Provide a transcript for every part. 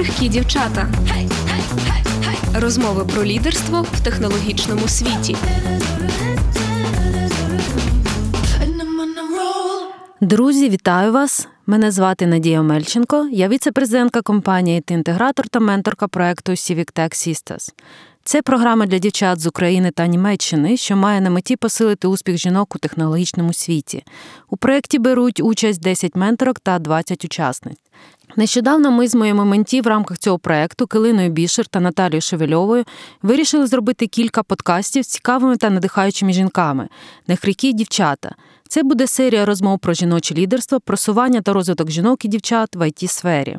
крихкі дівчата. Розмови про лідерство в технологічному світі. Друзі, вітаю вас! Мене звати Надія Мельченко. Я віце-президентка компанії та інтегратор та менторка проекту Civic Tech Sisters. Це програма для дівчат з України та Німеччини, що має на меті посилити успіх жінок у технологічному світі. У проєкті беруть участь 10 менторок та 20 учасниць. Нещодавно ми з моїми менті в рамках цього проекту Килиною Бішер та Наталією Шевельовою вирішили зробити кілька подкастів з цікавими та надихаючими жінками, нехрікі дівчата. Це буде серія розмов про жіноче лідерство, просування та розвиток жінок і дівчат в it сфері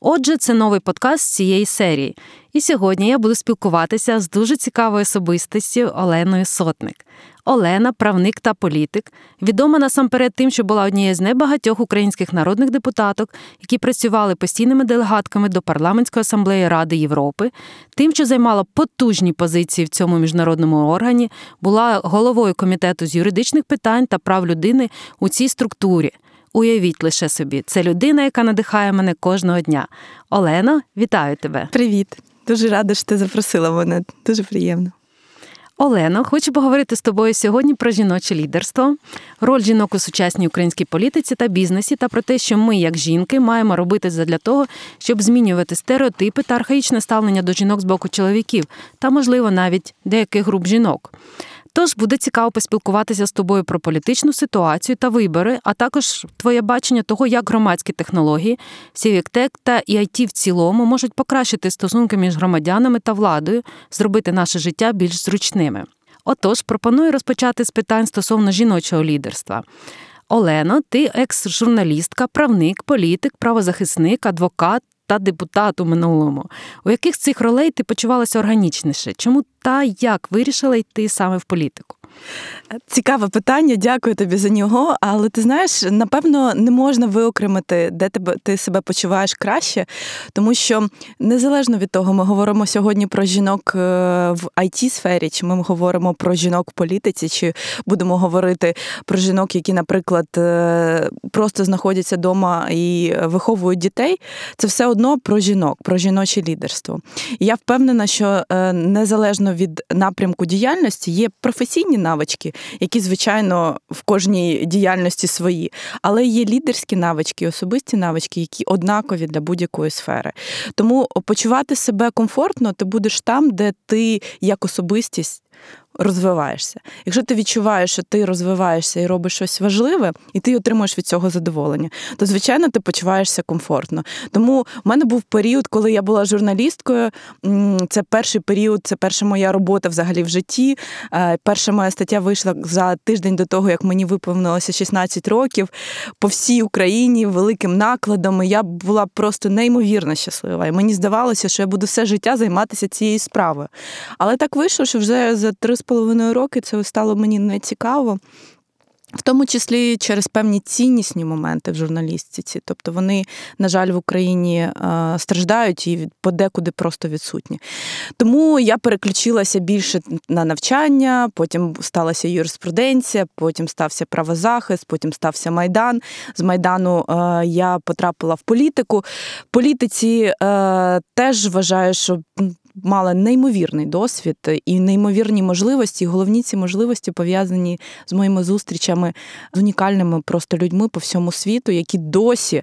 Отже, це новий подкаст з цієї серії. І сьогодні я буду спілкуватися з дуже цікавою особистістю Оленою Сотник. Олена, правник та політик, відома насамперед тим, що була однією з небагатьох українських народних депутаток, які працювали постійними делегатками до парламентської асамблеї Ради Європи, тим, що займала потужні позиції в цьому міжнародному органі, була головою комітету з юридичних питань та прав людини у цій структурі. Уявіть лише собі, це людина, яка надихає мене кожного дня. Олено, вітаю тебе. Привіт, дуже рада, що ти запросила мене. Дуже приємно. Олено, хочу поговорити з тобою сьогодні про жіноче лідерство, роль жінок у сучасній українській політиці та бізнесі, та про те, що ми, як жінки, маємо робити для того, щоб змінювати стереотипи та архаїчне ставлення до жінок з боку чоловіків, та, можливо, навіть деяких груп жінок. Тож буде цікаво поспілкуватися з тобою про політичну ситуацію та вибори, а також твоє бачення того, як громадські технології, Civic та IT в цілому можуть покращити стосунки між громадянами та владою, зробити наше життя більш зручними. Отож, пропоную розпочати з питань стосовно жіночого лідерства. Олено, ти екс-журналістка, правник, політик, правозахисник, адвокат та депутат у минулому. У яких з цих ролей ти почувалася органічніше? Чому та як вирішила йти саме в політику? Цікаве питання, дякую тобі за нього. Але ти знаєш, напевно, не можна виокремити, де тебе ти себе почуваєш краще, тому що незалежно від того, ми говоримо сьогодні про жінок е, в it сфері чи ми говоримо про жінок в політиці, чи будемо говорити про жінок, які, наприклад, е, просто знаходяться вдома і виховують дітей. Це все одно про жінок, про жіноче лідерство. І я впевнена, що е, незалежно від напрямку діяльності є професійні навички, які, звичайно, в кожній діяльності свої, але є лідерські навички, особисті навички, які однакові для будь-якої сфери. Тому почувати себе комфортно, ти будеш там, де ти як особистість розвиваєшся. Якщо ти відчуваєш, що ти розвиваєшся і робиш щось важливе, і ти отримуєш від цього задоволення, то звичайно ти почуваєшся комфортно. Тому в мене був період, коли я була журналісткою. Це перший період, це перша моя робота взагалі в житті. Е, перша моя стаття вийшла за тиждень до того, як мені виповнилося 16 років по всій Україні великим накладом. Я була просто неймовірно щаслива. І мені здавалося, що я буду все життя займатися цією справою. Але так вийшло, що вже за три з половиною роки це стало мені нецікаво. В тому числі через певні ціннісні моменти в журналістиці, тобто вони, на жаль, в Україні е, страждають і подекуди просто відсутні. Тому я переключилася більше на навчання, потім сталася юриспруденція, потім стався правозахист, потім стався майдан. З майдану е, я потрапила в політику. В політиці е, теж вважаю, що мала неймовірний досвід і неймовірні можливості. Головні ці можливості пов'язані з моїми зустрічами з унікальними просто людьми по всьому світу, які досі,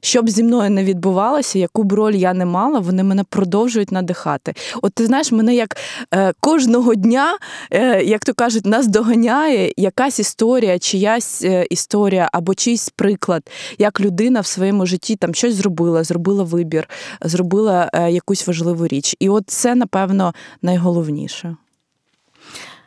щоб зі мною не відбувалося, яку б роль я не мала, вони мене продовжують надихати. От ти знаєш, мене як е, кожного дня, е, як то кажуть, нас доганяє якась історія, чиясь е, історія або чийсь приклад, як людина в своєму житті там щось зробила, зробила вибір, зробила якусь важливу річ. І от це, напевно, найголовніше.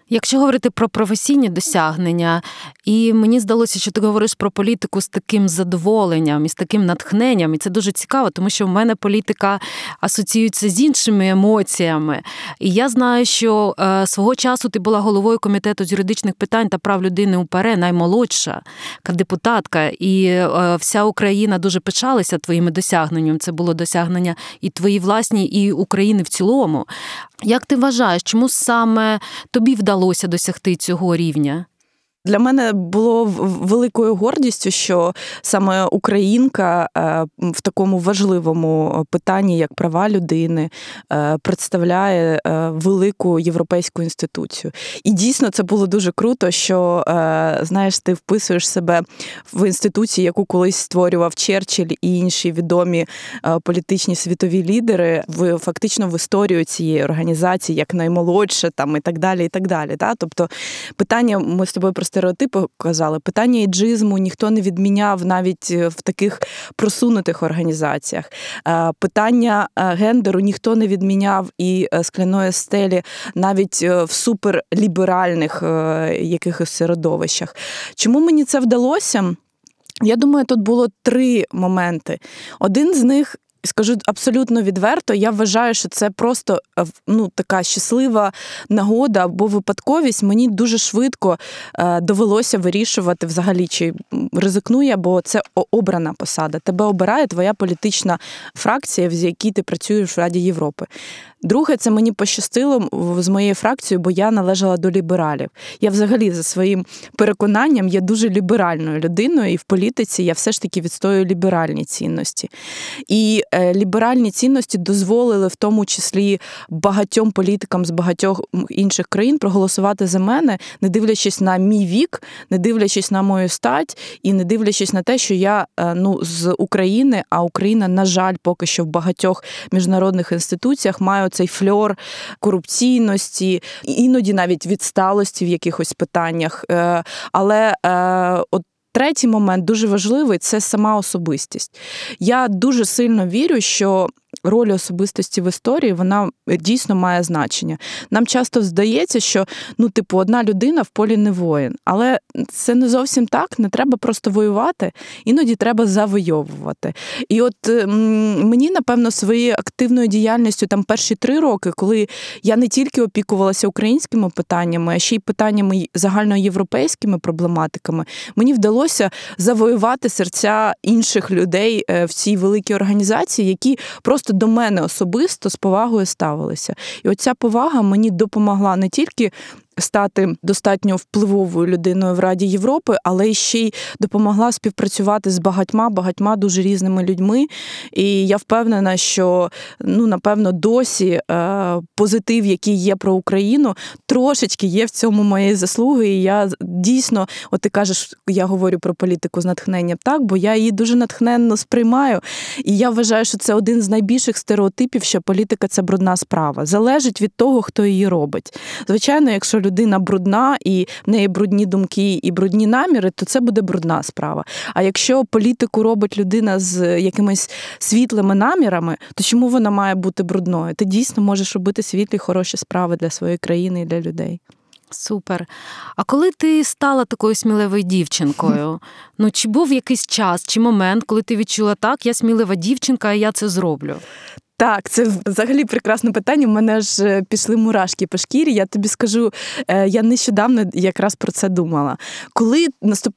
Якщо говорити про професійні досягнення, і мені здалося, що ти говориш про політику з таким задоволенням і з таким натхненням, і це дуже цікаво, тому що в мене політика асоціюється з іншими емоціями. І я знаю, що е, свого часу ти була головою комітету з юридичних питань та прав людини УПР, наймолодша депутатка, і е, вся Україна дуже пишалася твоїми досягненнями. Це було досягнення і твої власні, і України в цілому. Як ти вважаєш, чому саме тобі вдалося досягти цього рівня? Для мене було великою гордістю, що саме українка е, в такому важливому питанні, як права людини, е, представляє е, велику європейську інституцію. І дійсно це було дуже круто, що знаєш, ти вписуєш себе в інституції, яку колись створював Черчилль і інші відомі політичні світові лідери, в фактично в історію цієї організації, як наймолодше, там і так далі. і так далі. Та? Тобто питання, ми з тобою про стереотипи казали, питання іджизму ніхто не відміняв навіть в таких просунутих організаціях. Питання гендеру ніхто не відміняв і е, скляної стелі навіть е, в суперліберальних е, якихось середовищах. Чому мені це вдалося? Я думаю, тут було три моменти. Один з них скажу абсолютно відверто, я вважаю, що це просто е, ну, така щаслива нагода або випадковість. Мені дуже швидко е, довелося вирішувати взагалі, чи ризикну я, бо це обрана посада. Тебе обирає твоя політична фракція, в якій ти працюєш в Раді Європи. Друге, це мені пощастило з моєю фракцією, бо я належала до лібералів. Я взагалі за своїм переконанням є дуже ліберальною людиною, і в політиці я все ж таки відстоюю ліберальні цінності. І е, ліберальні цінності дозволили в тому числі багатьом політикам з багатьох інших країн проголосувати за мене, не дивлячись на мій вік, не дивлячись на мою стать і не дивлячись на те, що я е, ну з України, а Україна, на жаль, поки що в багатьох міжнародних інституціях має цей фльор корупційності, іноді навіть відсталості в якихось питаннях. Е, але е, от третій момент дуже важливий це сама особистість. Я дуже сильно вірю, що роль особистості в історії вона дійсно має значення. Нам часто здається, що ну, типу, одна людина в полі не воїн, але це не зовсім так. Не треба просто воювати, іноді треба завойовувати. І от мені, напевно, своєю активною діяльністю там перші три роки, коли я не тільки опікувалася українськими питаннями, а ще й питаннями загальноєвропейськими проблематиками, мені вдалося завоювати серця інших людей е, в цій великій організації, які просто до мене особисто з повагою ставилися. І оця повага мені допомогла не тільки стати достатньо впливовою людиною в Раді Європи, але ще й допомогла співпрацювати з багатьма багатьма дуже різними людьми. І я впевнена, що ну напевно досі е, позитив, який є про Україну, трошечки є в цьому моєї заслуги. І я дійсно, от ти кажеш, я говорю про політику з натхненням, так, бо я її дуже натхненно сприймаю. І я вважаю, що це один з найбільших стереотипів, що політика це брудна справа. Залежить від того, хто її робить. Звичайно, якщо людина брудна і в неї брудні думки і брудні наміри, то це буде брудна справа. А якщо політику робить людина з якимись світлими намірами, то чому вона має бути брудною? Ти дійсно можеш робити світлі, хороші справи для своєї країни і для людей. Супер. А коли ти стала такою сміливою дівчинкою, ну чи був якийсь час чи момент, коли ти відчула так, я смілива дівчинка, і я це зроблю? Так, це взагалі прекрасне питання. У мене ж е, пішли мурашки по шкірі. Я тобі скажу, е, я нещодавно якраз про це думала. Коли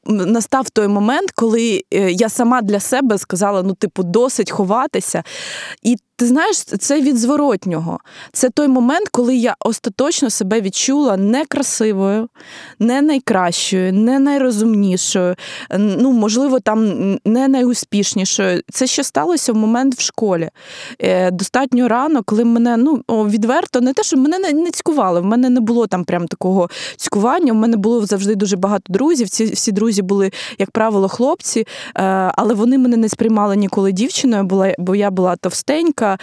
настав той момент, коли е, я сама для себе сказала: ну, типу, досить ховатися, і ти знаєш, це від зворотнього. Це той момент, коли я остаточно себе відчула некрасивою, не найкращою, не найрозумнішою, ну, можливо, там не найуспішнішою. Це ще сталося в момент в школі. Е, достатньо рано, коли мене ну, відверто, не те, що мене не цькували, в мене не було там прям такого цькування. У мене було завжди дуже багато друзів. Ці всі друзі були, як правило, хлопці, е, але вони мене не сприймали ніколи дівчиною, бо я була товстенька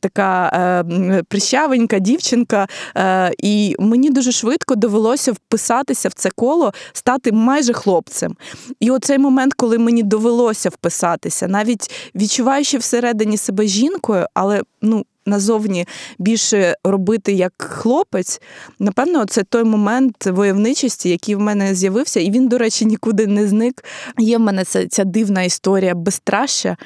така е, прищавенька дівчинка. Е, і мені дуже швидко довелося вписатися в це коло, стати майже хлопцем. І оцей момент, коли мені довелося вписатися, навіть відчуваючи всередині себе жінкою, але ну назовні більше робити як хлопець, напевно, це той момент войовничості, який в мене з'явився, і він, до речі, нікуди не зник. Є в мене ця, ця дивна історія безстраща,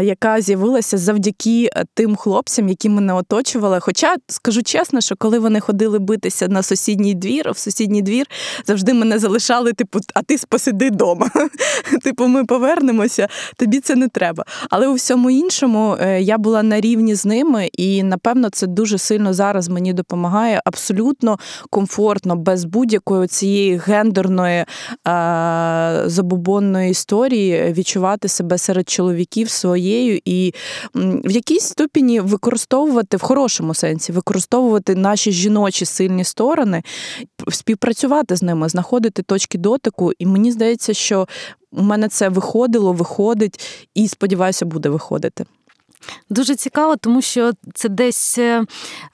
яка з'явилася завдяки тим хлопцям, які мене оточували. Хоча скажу чесно, що коли вони ходили битися на сусідній двір, в сусідній двір завжди мене залишали, типу, а ти посиди вдома. Типу, ми повернемося, тобі це не треба. Але у всьому іншому е, я була на рівні з ними. Напевно це дуже сильно зараз мені допомагає абсолютно комфортно, без будь-якої цієї гендерної е, забубонної історії відчувати себе серед чоловіків своєю і в якійсь ступені використовувати в хорошому сенсі, використовувати наші жіночі сильні сторони, співпрацювати з ними, знаходити точки дотику. І мені здається, що у мене це виходило, виходить і сподіваюся, буде виходити. Дуже цікаво, тому що це десь е,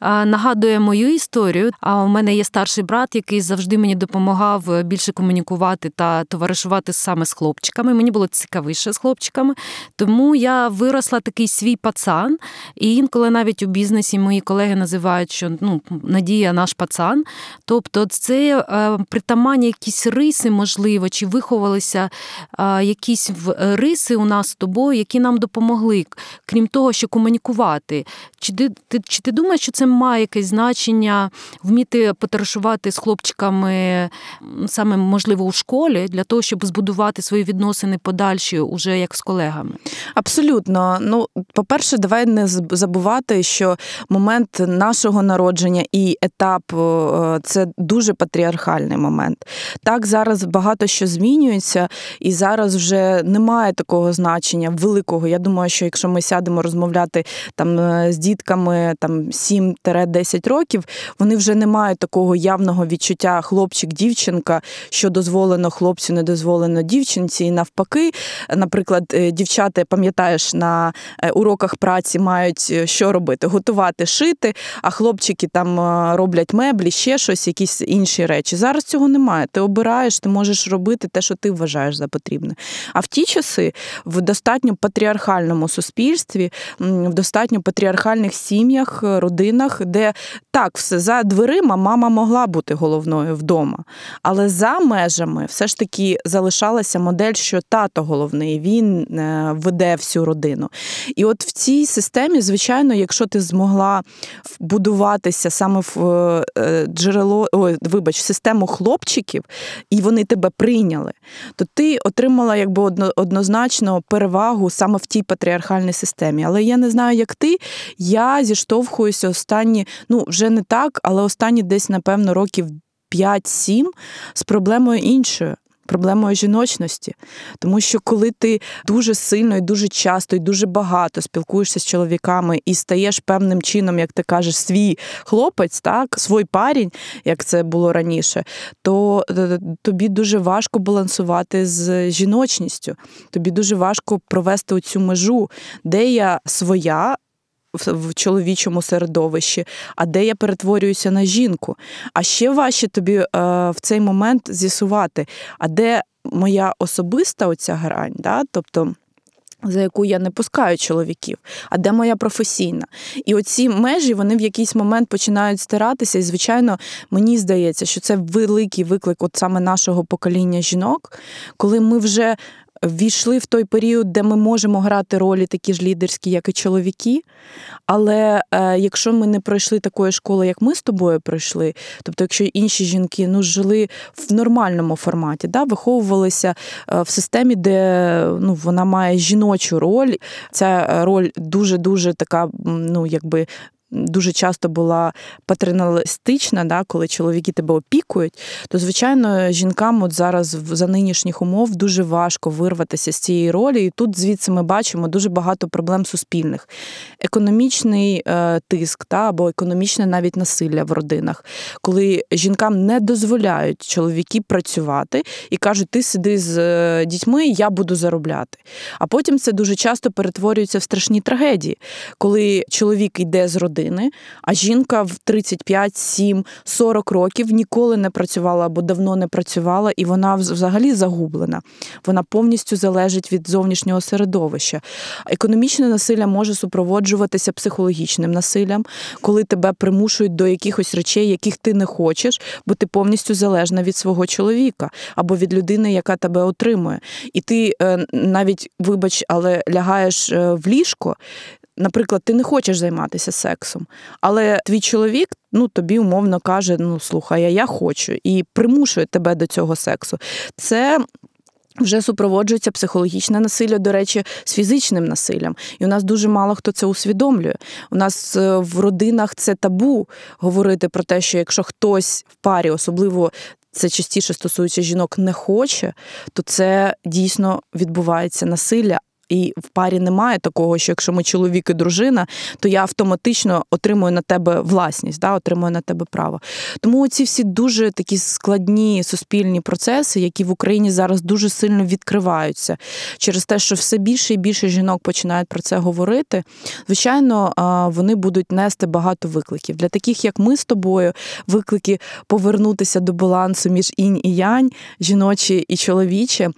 нагадує мою історію. А у мене є старший брат, який завжди мені допомагав е, більше комунікувати та товаришувати саме з хлопчиками. Мені було цікавіше з хлопчиками. Тому я виросла такий свій пацан. І інколи навіть у бізнесі мої колеги називають, що ну, Надія наш пацан. Тобто, це е, притаманні якісь риси, можливо, чи виховалися якісь риси у нас з тобою, які нам допомогли. Крім того, того, що комунікувати. Чи ти, ти чи ти думаєш, що це має якесь значення вміти потарашувати з хлопчиками саме можливо у школі для того, щоб збудувати свої відносини подальші уже як з колегами? Абсолютно. Ну, по-перше, давай не забувати, що момент нашого народження і етап це дуже патріархальний момент. Так, зараз багато що змінюється, і зараз вже немає такого значення великого. Я думаю, що якщо ми сядемо розмовляти там е, з дітками там 7-10 років, вони вже не мають такого явного відчуття хлопчик-дівчинка, що дозволено хлопцю, не дозволено дівчинці. І навпаки, наприклад, е, дівчата, пам'ятаєш, на е, уроках праці мають що робити? Готувати, шити, а хлопчики там роблять меблі, ще щось, якісь інші речі. Зараз цього немає. Ти обираєш, ти можеш робити те, що ти вважаєш за потрібне. А в ті часи в достатньо патріархальному суспільстві в достатньо патріархальних сім'ях, е, родинах, де так, все за дверима мама могла бути головною вдома. Але за межами все ж таки залишалася модель, що тато головний, він е, веде всю родину. І от в цій системі, звичайно, якщо ти змогла вбудуватися саме в е, джерело, ой, вибач, в систему хлопчиків, і вони тебе прийняли, то ти отримала якби однозначно перевагу саме в тій патріархальній системі. Але я не знаю, як ти. Я зіштовхуюся останні, ну вже не так, але останні десь, напевно, років 5-7 з проблемою іншою. Проблемою жіночності, тому що коли ти дуже сильно і дуже часто і дуже багато спілкуєшся з чоловіками і стаєш певним чином, як ти кажеш, свій хлопець, так, свій парень, як це було раніше, то е, тобі дуже важко балансувати з жіночністю. Тобі дуже важко провести оцю межу, де я своя в чоловічому середовищі, а де я перетворююся на жінку. А ще важче тобі е, в цей момент з'ясувати, а де моя особиста оця грань, да? тобто. За яку я не пускаю чоловіків, а де моя професійна. І оці межі вони в якийсь момент починають стиратися. І, звичайно, мені здається, що це великий виклик от саме нашого покоління жінок, коли ми вже ввійшли в той період, де ми можемо грати ролі такі ж лідерські, як і чоловіки. Але е, якщо ми не пройшли такої школи, як ми з тобою пройшли, тобто, якщо інші жінки ну, жили в нормальному форматі, да, виховувалися е, в системі, де ну, вона має жіночу роль, ця роль дуже дуже така, ну якби дуже часто була патерналістична, да, коли чоловіки тебе опікують, то звичайно жінкам от зараз за нинішніх умов дуже важко вирватися з цієї ролі. І тут звідси ми бачимо дуже багато проблем суспільних. Економічний е, тиск та або економічне навіть насилля в родинах, коли жінкам не дозволяють чоловіки працювати і кажуть, ти сиди з е, дітьми, я буду заробляти. А потім це дуже часто перетворюється в страшні трагедії, коли чоловік йде з родини родини, а жінка в 35, 7, 40 років ніколи не працювала або давно не працювала, і вона взагалі загублена. Вона повністю залежить від зовнішнього середовища. Економічне насилля може супроводжуватися психологічним насиллям, коли тебе примушують до якихось речей, яких ти не хочеш, бо ти повністю залежна від свого чоловіка або від людини, яка тебе отримує. І ти е, навіть, вибач, але лягаєш е, в ліжко, наприклад, ти не хочеш займатися сексом, але твій чоловік ну, тобі умовно каже: ну слухай, я хочу, і примушує тебе до цього сексу. Це вже супроводжується психологічне насилля, до речі, з фізичним насиллям. І у нас дуже мало хто це усвідомлює. У нас е, в родинах це табу говорити про те, що якщо хтось в парі, особливо це частіше стосується жінок, не хоче, то це дійсно відбувається насилля. І в парі немає такого, що якщо ми чоловік і дружина, то я автоматично отримую на тебе власність, да, отримую на тебе право. Тому ці всі дуже такі складні суспільні процеси, які в Україні зараз дуже сильно відкриваються через те, що все більше і більше жінок починають про це говорити. Звичайно, вони будуть нести багато викликів. Для таких, як ми з тобою, виклики повернутися до балансу між інь і янь, жіночі і чоловіче.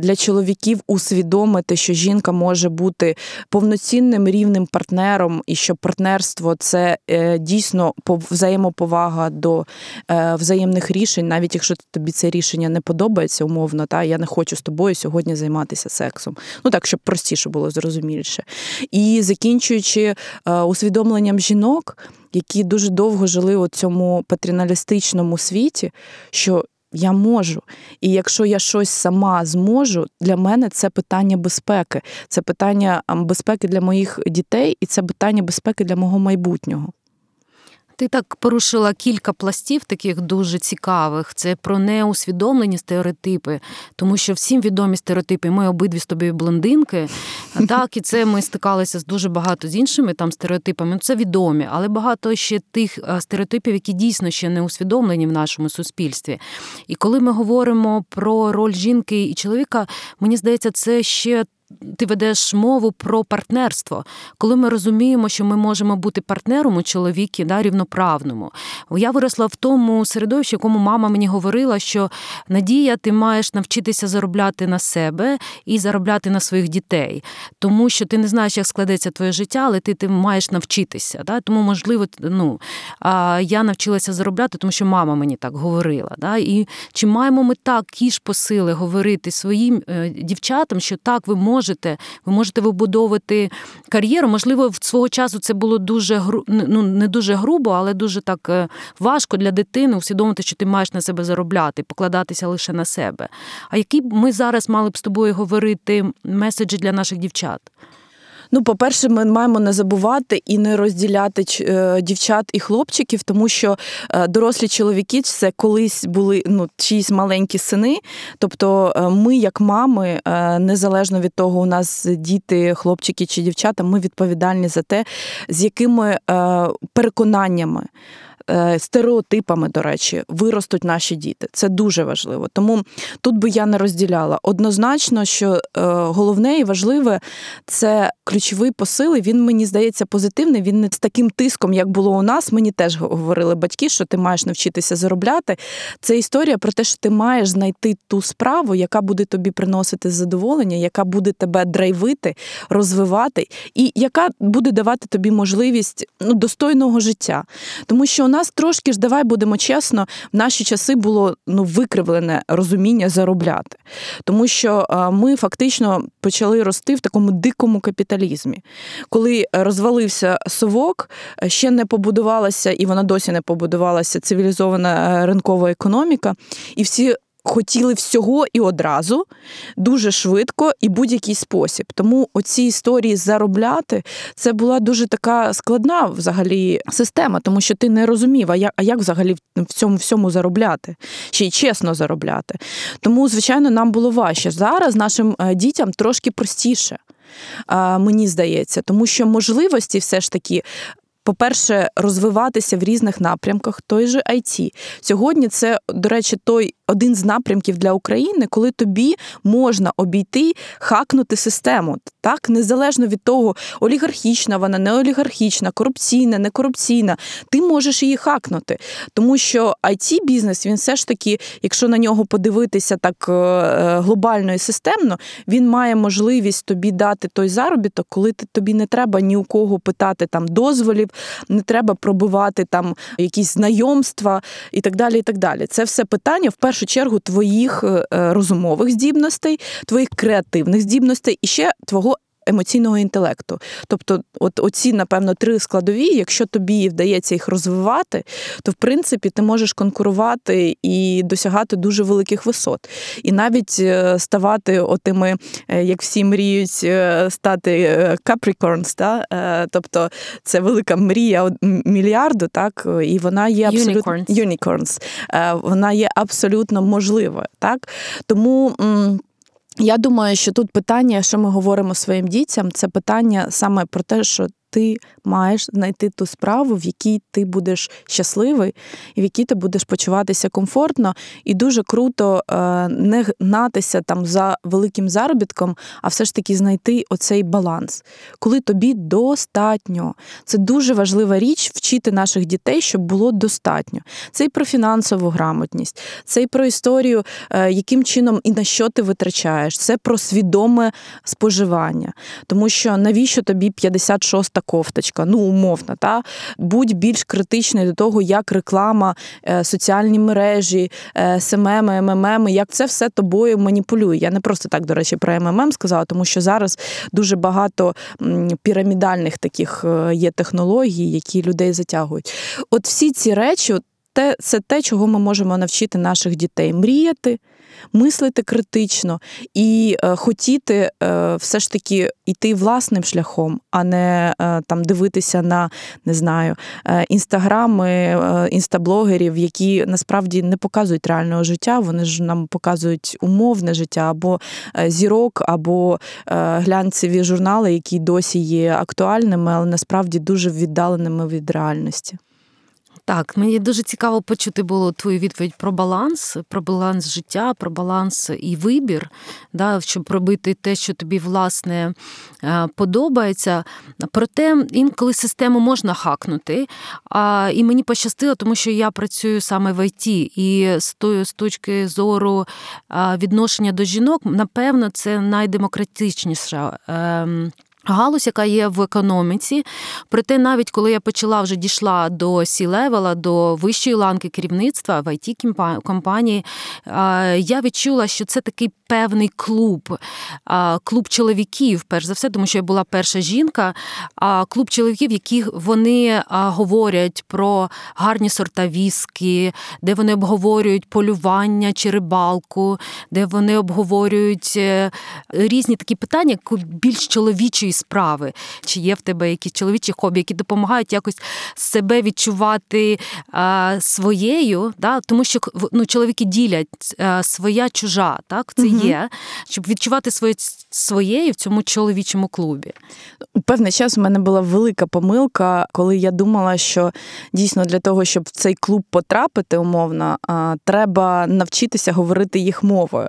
Для чоловіків усвідомити, що жінка жінка може бути повноцінним рівним партнером, і що партнерство це е, дійсно взаємоповага до е, взаємних рішень, навіть якщо тобі це рішення не подобається, умовно, та я не хочу з тобою сьогодні займатися сексом. Ну так, щоб простіше було зрозуміліше. І закінчуючи е, усвідомленням жінок. Які дуже довго жили у цьому патріналістичному світі, що я можу. І якщо я щось сама зможу, для мене це питання безпеки, це питання безпеки для моїх дітей, і це питання безпеки для мого майбутнього. Ти так порушила кілька пластів, таких дуже цікавих. Це про неусвідомлені стереотипи, тому що всім відомі стереотипи. Ми обидві з тобою блондинки. Так, і це ми стикалися з дуже багато з іншими там стереотипами. Це відомі, але багато ще тих стереотипів, які дійсно ще не усвідомлені в нашому суспільстві. І коли ми говоримо про роль жінки і чоловіка, мені здається, це ще ти ведеш мову про партнерство, коли ми розуміємо, що ми можемо бути партнером у чоловіки да, рівноправному. Я виросла в тому середовищі, якому мама мені говорила, що Надія, ти маєш навчитися заробляти на себе і заробляти на своїх дітей, тому що ти не знаєш, як складеться твоє життя, але ти ти маєш навчитися. Да? Тому, можливо, ну, я навчилася заробляти, тому що мама мені так говорила. Да? І чи маємо ми такі ж посили говорити своїм е, дівчатам, що так ви можете можете. Ви можете вибудовувати кар'єру. Можливо, в свого часу це було дуже ну, не дуже грубо, але дуже так е, важко для дитини усвідомити, що ти маєш на себе заробляти, покладатися лише на себе. А які б ми зараз мали б з тобою говорити меседжі для наших дівчат? Ну, по-перше, ми маємо не забувати і не розділяти е, дівчат і хлопчиків, тому що е, дорослі чоловіки це колись були ну, чиїсь маленькі сини. Тобто, е, ми, як мами, незалежно від того, у нас діти, хлопчики чи дівчата, ми відповідальні за те, з якими переконаннями. Е, стереотипами, до речі, виростуть наші діти. Це дуже важливо. Тому тут би я не розділяла. Однозначно, що е, головне і важливе це ключовий посил. і Він мені здається позитивний. Він не з таким тиском, як було у нас. Мені теж говорили батьки, що ти маєш навчитися заробляти. Це історія про те, що ти маєш знайти ту справу, яка буде тобі приносити задоволення, яка буде тебе драйвити, розвивати, і яка буде давати тобі можливість ну, достойного життя. Тому що нас трошки ж, давай будемо чесно, в наші часи було ну викривлене розуміння заробляти, тому що ми фактично почали рости в такому дикому капіталізмі. Коли розвалився совок, ще не побудувалася, і вона досі не побудувалася цивілізована ринкова економіка, і всі хотіли всього і одразу, дуже швидко і будь-який спосіб. Тому оці історії заробляти це була дуже така складна взагалі система, тому що ти не розумів, а як, а як взагалі в цьому всьому заробляти, ще й чесно заробляти. Тому, звичайно, нам було важче. Зараз нашим е, дітям трошки простіше. Мені здається, тому що можливості все ж таки по-перше, розвиватися в різних напрямках, той же IT. Сьогодні це, до речі, той один з напрямків для України, коли тобі можна обійти, хакнути систему. Так, незалежно від того, олігархічна вона, не олігархічна, корупційна, не корупційна. Ти можеш її хакнути. Тому що it бізнес він все ж таки, якщо на нього подивитися так е, е, глобально і системно, він має можливість тобі дати той заробіток, коли ти тобі не треба ні у кого питати там дозволів, не треба пробивати там якісь знайомства і так далі. і так далі. Це все питання в першу чергу твоїх е, розумових здібностей, твоїх креативних здібностей і ще твого емоційного інтелекту. Тобто, от оці, напевно, три складові, якщо тобі вдається їх розвивати, то в принципі ти можеш конкурувати і досягати дуже великих висот. І навіть е, ставати отими, е, як всі мріють е, стати Capricorns, да? тобто це велика мрія мільярду, так і вона є абсолютно Unicorns. Unicorns. Вона є абсолютно можливою. Так? Тому. Я думаю, що тут питання, що ми говоримо своїм дітям, це питання саме про те, що ти маєш знайти ту справу, в якій ти будеш щасливий, і в якій ти будеш почуватися комфортно, і дуже круто е, не гнатися там за великим заробітком, а все ж таки знайти оцей баланс, коли тобі достатньо. Це дуже важлива річ вчити наших дітей, щоб було достатньо. Це і про фінансову грамотність, це і про історію, е, яким чином і на що ти витрачаєш, це про свідоме споживання. Тому що навіщо тобі 56 кофточка, ну умовно, та будь більш критичний до того, як реклама, е, соціальні мережі, е, СММ, МММ, як це все тобою маніпулює. Я не просто так, до речі, про МММ сказала, тому що зараз дуже багато пірамідальних таких е, є технологій, які людей затягують. От всі ці речі, це те, чого ми можемо навчити наших дітей мріяти мислити критично і е, хотіти е, все ж таки йти власним шляхом, а не е, там дивитися на не знаю інстаграми, інстаблогерів, які насправді не показують реального життя. Вони ж нам показують умовне життя або зірок, або глянцеві журнали, які досі є актуальними, але насправді дуже віддаленими від реальності. Так, мені дуже цікаво почути було твою відповідь про баланс, про баланс життя, про баланс і вибір, да, щоб робити те, що тобі власне е, подобається. Проте інколи систему можна хакнути. А, І мені пощастило, тому що я працюю саме в IT, і з тої з точки зору відношення до жінок, напевно, це найдемократичніша. Галузь, яка є в економіці, проте, навіть коли я почала вже дійшла до C-level а, до вищої ланки керівництва в IT компанії, я відчула, що це такий певний клуб, клуб чоловіків, перш за все, тому що я була перша жінка, клуб чоловіків, які вони говорять про гарні сорта віскі, де вони обговорюють полювання чи рибалку, де вони обговорюють е, різні такі питання, більш чоловічої справи, чи є в тебе якісь чоловічі хобі, які допомагають якось себе відчувати а, своєю, да? тому що ну, чоловіки ділять а, своя чужа, так це угу. є, щоб відчувати своє своєю в цьому чоловічому клубі. Певний час у мене була велика помилка, коли я думала, що дійсно для того, щоб в цей клуб потрапити умовно, треба навчитися говорити їх мовою.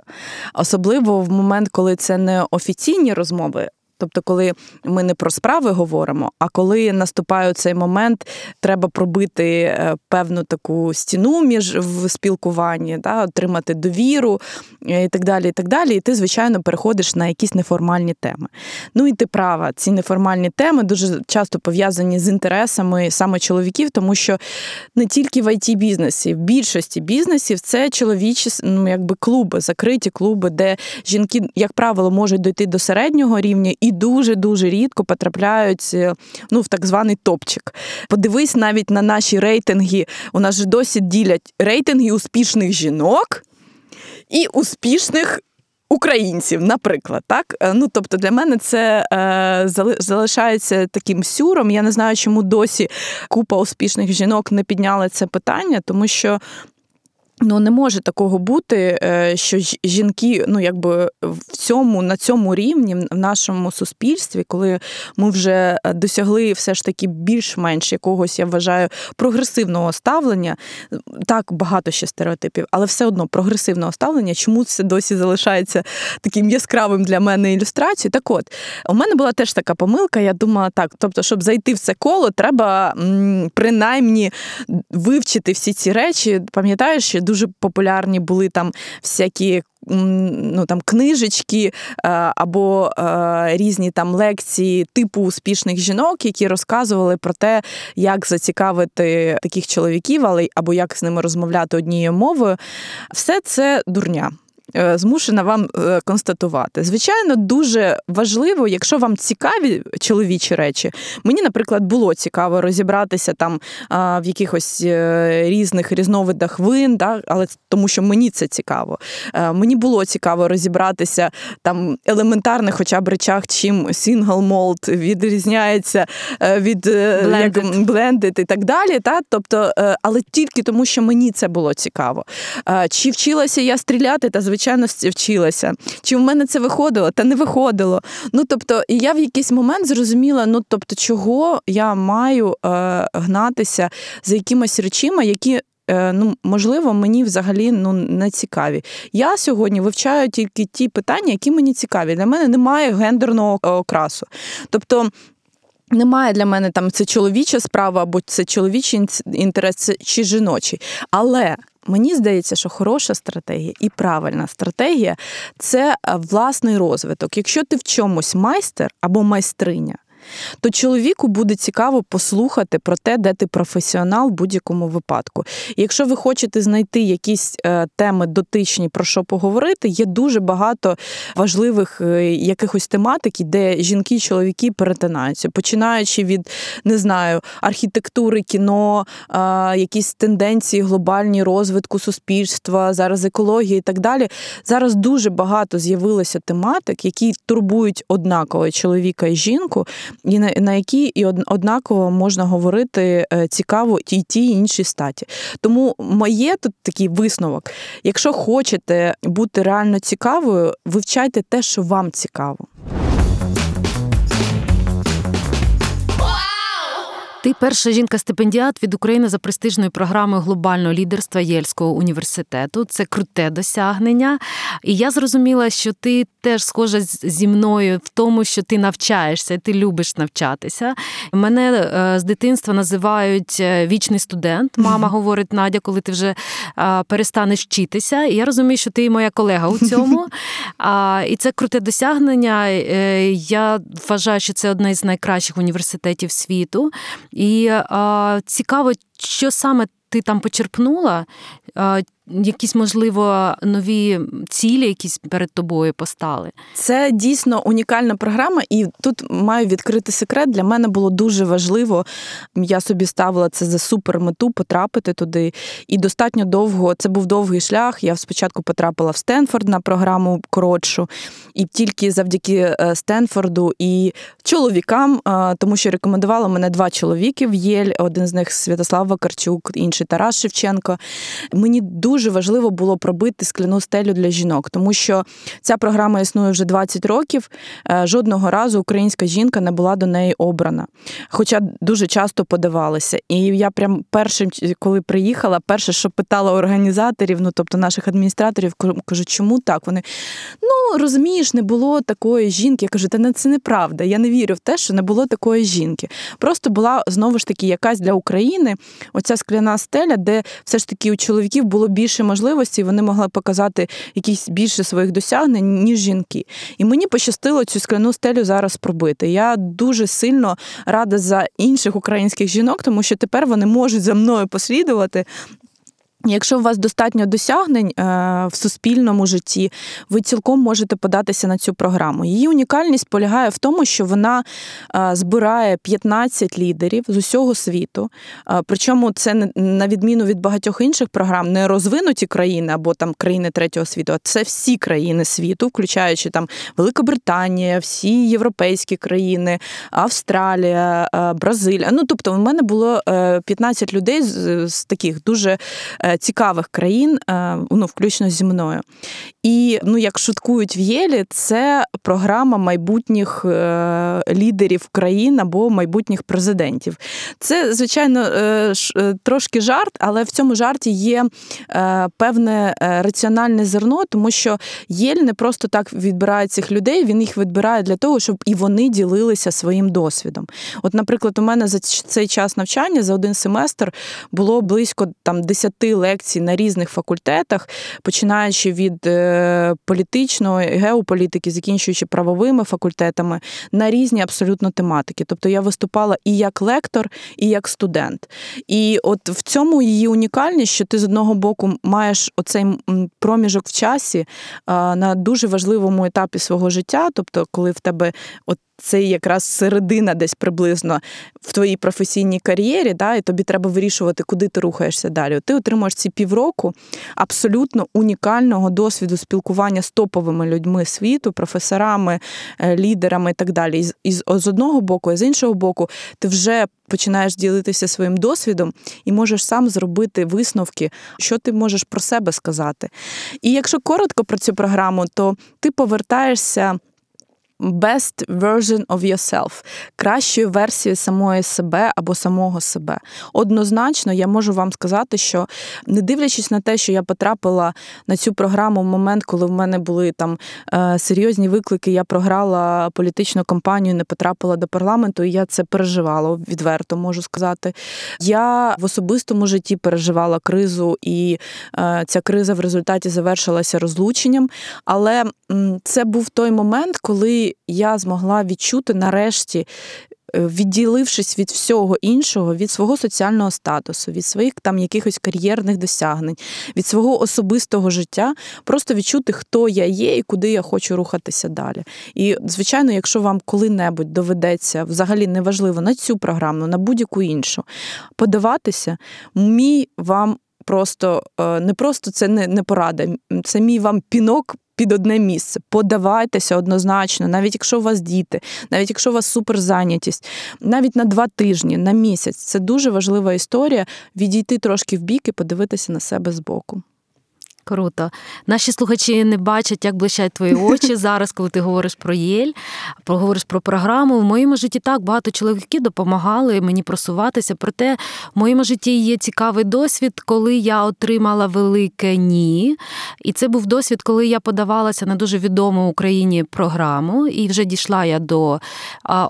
Особливо в момент, коли це не офіційні розмови, Тобто, коли ми не про справи говоримо, а коли наступає цей момент, треба пробити е, певну таку стіну між в спілкуванні, да, отримати довіру е, і так далі. І так далі. І ти, звичайно, переходиш на якісь неформальні теми. Ну і ти права, ці неформальні теми дуже часто пов'язані з інтересами саме чоловіків, тому що не тільки в it бізнесі в більшості бізнесів це чоловічі ну, якби клуби, закриті клуби, де жінки, як правило, можуть дойти до середнього рівня і дуже-дуже рідко потрапляють е, ну, в так званий топчик. Подивись навіть на наші рейтинги. У нас же досі ділять рейтинги успішних жінок і успішних. Українців, наприклад, так е, ну тобто для мене це е, залишається таким сюром. Я не знаю, чому досі купа успішних жінок не підняла це питання, тому що Ну, не може такого бути, е, що жінки, ну якби в цьому на цьому рівні в нашому суспільстві, коли ми вже е, досягли все ж таки більш-менш якогось, я вважаю, прогресивного ставлення. Так багато ще стереотипів, але все одно прогресивного ставлення, чому це досі залишається таким яскравим для мене ілюстрацією. Так от у мене була теж така помилка. Я думала, так, тобто, щоб зайти в це коло, треба принаймні вивчити всі ці речі. Пам'ятаєш, дуже популярні були там всякі. Ну там книжечки е, або е, різні там лекції типу успішних жінок, які розказували про те, як зацікавити таких чоловіків, але або як з ними розмовляти однією мовою. Все це дурня. Е, змушена вам е, констатувати. Звичайно, дуже важливо, якщо вам цікаві чоловічі речі. Мені, наприклад, було цікаво розібратися там в якихось різних різновидах вин, да, але тому що мені це цікаво. Мені було цікаво розібратися там елементарних, хоча б речах, чим single malt відрізняється від блендед і так далі. Та? Тобто, але тільки тому, що мені це було цікаво. Чи вчилася я стріляти? Та звичайно вчилася. Чи в мене це виходило? Та не виходило. Ну тобто, і я в якийсь момент зрозуміла, ну тобто, чого я маю е, гнатися за якимись речима, які. Е, ну, можливо, мені взагалі ну не цікаві. Я сьогодні вивчаю тільки ті питання, які мені цікаві. Для мене немає гендерного окрасу. Тобто немає для мене там це чоловіча справа, або це чоловічий інтерес чи жіночий. Але мені здається, що хороша стратегія і правильна стратегія це е, власний розвиток. Якщо ти в чомусь майстер або майстриня, то чоловіку буде цікаво послухати про те, де ти професіонал в будь-якому випадку. І якщо ви хочете знайти якісь е, теми дотичні, про що поговорити, є дуже багато важливих е, якихось тематики, де жінки і чоловіки перетинаються, починаючи від не знаю, архітектури, кіно, якісь тенденції глобальні розвитку суспільства, зараз екології і так далі. Зараз дуже багато з'явилося тематик, які турбують однаково чоловіка і жінку і на, на які і однаково можна говорити е, цікаво і ті і інші статі. Тому моє тут такий висновок: якщо хочете бути реально цікавою, вивчайте те, що вам цікаво. Ти перша жінка-стипендіат від України за престижною програмою глобального лідерства Єльського університету. Це круте досягнення. І я зрозуміла, що ти теж схожа зі мною в тому, що ти навчаєшся, ти любиш навчатися. Мене е, з дитинства називають е, вічний студент. Мама говорить, Надя, коли ти вже е, перестанеш вчитися. І я розумію, що ти моя колега у цьому. І це круте досягнення. Я вважаю, що це одне з найкращих університетів світу. І цікаво, що саме ти там почерпнула, якісь, можливо, нові цілі, якісь перед тобою постали? Це дійсно унікальна програма, і тут маю відкрити секрет. Для мене було дуже важливо. Я собі ставила це за супер мету потрапити туди. І достатньо довго це був довгий шлях. Я спочатку потрапила в Стенфорд на програму коротшу, і тільки завдяки е, Стенфорду і чоловікам, е, тому що рекомендували мене два чоловіки в Єль. Один з них Святослав Вакарчук, інший Тарас Шевченко. Мені дуже дуже важливо було пробити скляну стелю для жінок, тому що ця програма існує вже 20 років. Е, жодного разу українська жінка не була до неї обрана, хоча дуже часто подавалася. І я прям першим, коли приїхала, перше, що питала організаторів, ну тобто наших адміністраторів, кажу, чому так? Вони ну розумієш, не було такої жінки. Я кажу, та це неправда. Я не вірю в те, що не було такої жінки. Просто була знову ж таки якась для України оця скляна стеля, де все ж таки у чоловіків було більше більше можливостей, вони могли показати якісь більше своїх досягнень, ніж жінки. І мені пощастило цю скляну стелю зараз пробити. Я дуже сильно рада за інших українських жінок, тому що тепер вони можуть за мною послідувати. Якщо у вас достатньо досягнень е, в суспільному житті, ви цілком можете податися на цю програму. Її унікальність полягає в тому, що вона е, збирає 15 лідерів з усього світу. Е, причому це на відміну від багатьох інших програм, не розвинуті країни або там країни третього світу, а це всі країни світу, включаючи там Великобританія, всі європейські країни, Австралія, Бразилія. Ну тобто, в мене було 15 людей з, з таких дуже цікавих країн, е, ну, включно зі мною. І ну, як шуткують в Єлі, це програма майбутніх е, лідерів країн або майбутніх президентів. Це, звичайно, е, трошки жарт, але в цьому жарті є певне раціональне зерно, тому що Єль не просто так відбирає цих людей, він їх відбирає для того, щоб і вони ділилися своїм досвідом. От, наприклад, у мене за цей час навчання за один семестр було близько там 10 лекції на різних факультетах, починаючи від е, політичної геополітики, закінчуючи правовими факультетами, на різні абсолютно тематики. Тобто я виступала і як лектор, і як студент. І от в цьому її унікальність, що ти з одного боку маєш оцей проміжок в часі на дуже важливому етапі свого життя, тобто, коли в тебе от це якраз середина десь приблизно в твоїй професійній кар'єрі, да, і тобі треба вирішувати, куди ти рухаєшся далі. Ти отримуєш ці півроку абсолютно унікального досвіду спілкування з топовими людьми світу, професорами, е, лідерами і так далі. І з одного боку, і з іншого боку, ти вже починаєш ділитися своїм досвідом і можеш сам зробити висновки, що ти можеш про себе сказати. І якщо коротко про цю програму, то ти повертаєшся best version of yourself, кращою версією самої себе або самого себе. Однозначно, я можу вам сказати, що не дивлячись на те, що я потрапила на цю програму в момент, коли в мене були там е, серйозні виклики, я програла політичну кампанію, не потрапила до парламенту, і я це переживала відверто, можу сказати. Я в особистому житті переживала кризу, і е, ця криза в результаті завершилася розлученням. Але це був той момент, коли я змогла відчути нарешті. Е, відділившись від всього іншого, від свого соціального статусу, від своїх там якихось кар'єрних досягнень, від свого особистого життя, просто відчути, хто я є і куди я хочу рухатися далі. І, звичайно, якщо вам коли-небудь доведеться, взагалі неважливо на цю програму, на будь-яку іншу, подаватися, мій вам просто е, не просто це не порада, це мій вам пінок під одне місце. Подавайтеся однозначно, навіть якщо у вас діти, навіть якщо у вас суперзайнятість, навіть на два тижні, на місяць. Це дуже важлива історія відійти трошки в бік і подивитися на себе збоку. Круто. Наші слухачі не бачать, як блищать твої очі зараз, коли ти говориш про Єль, говориш про програму. В моєму житті так багато чоловіків допомагали мені просуватися. Проте в моєму житті є цікавий досвід, коли я отримала велике ні. І це був досвід, коли я подавалася на дуже відому в Україні програму, і вже дійшла я до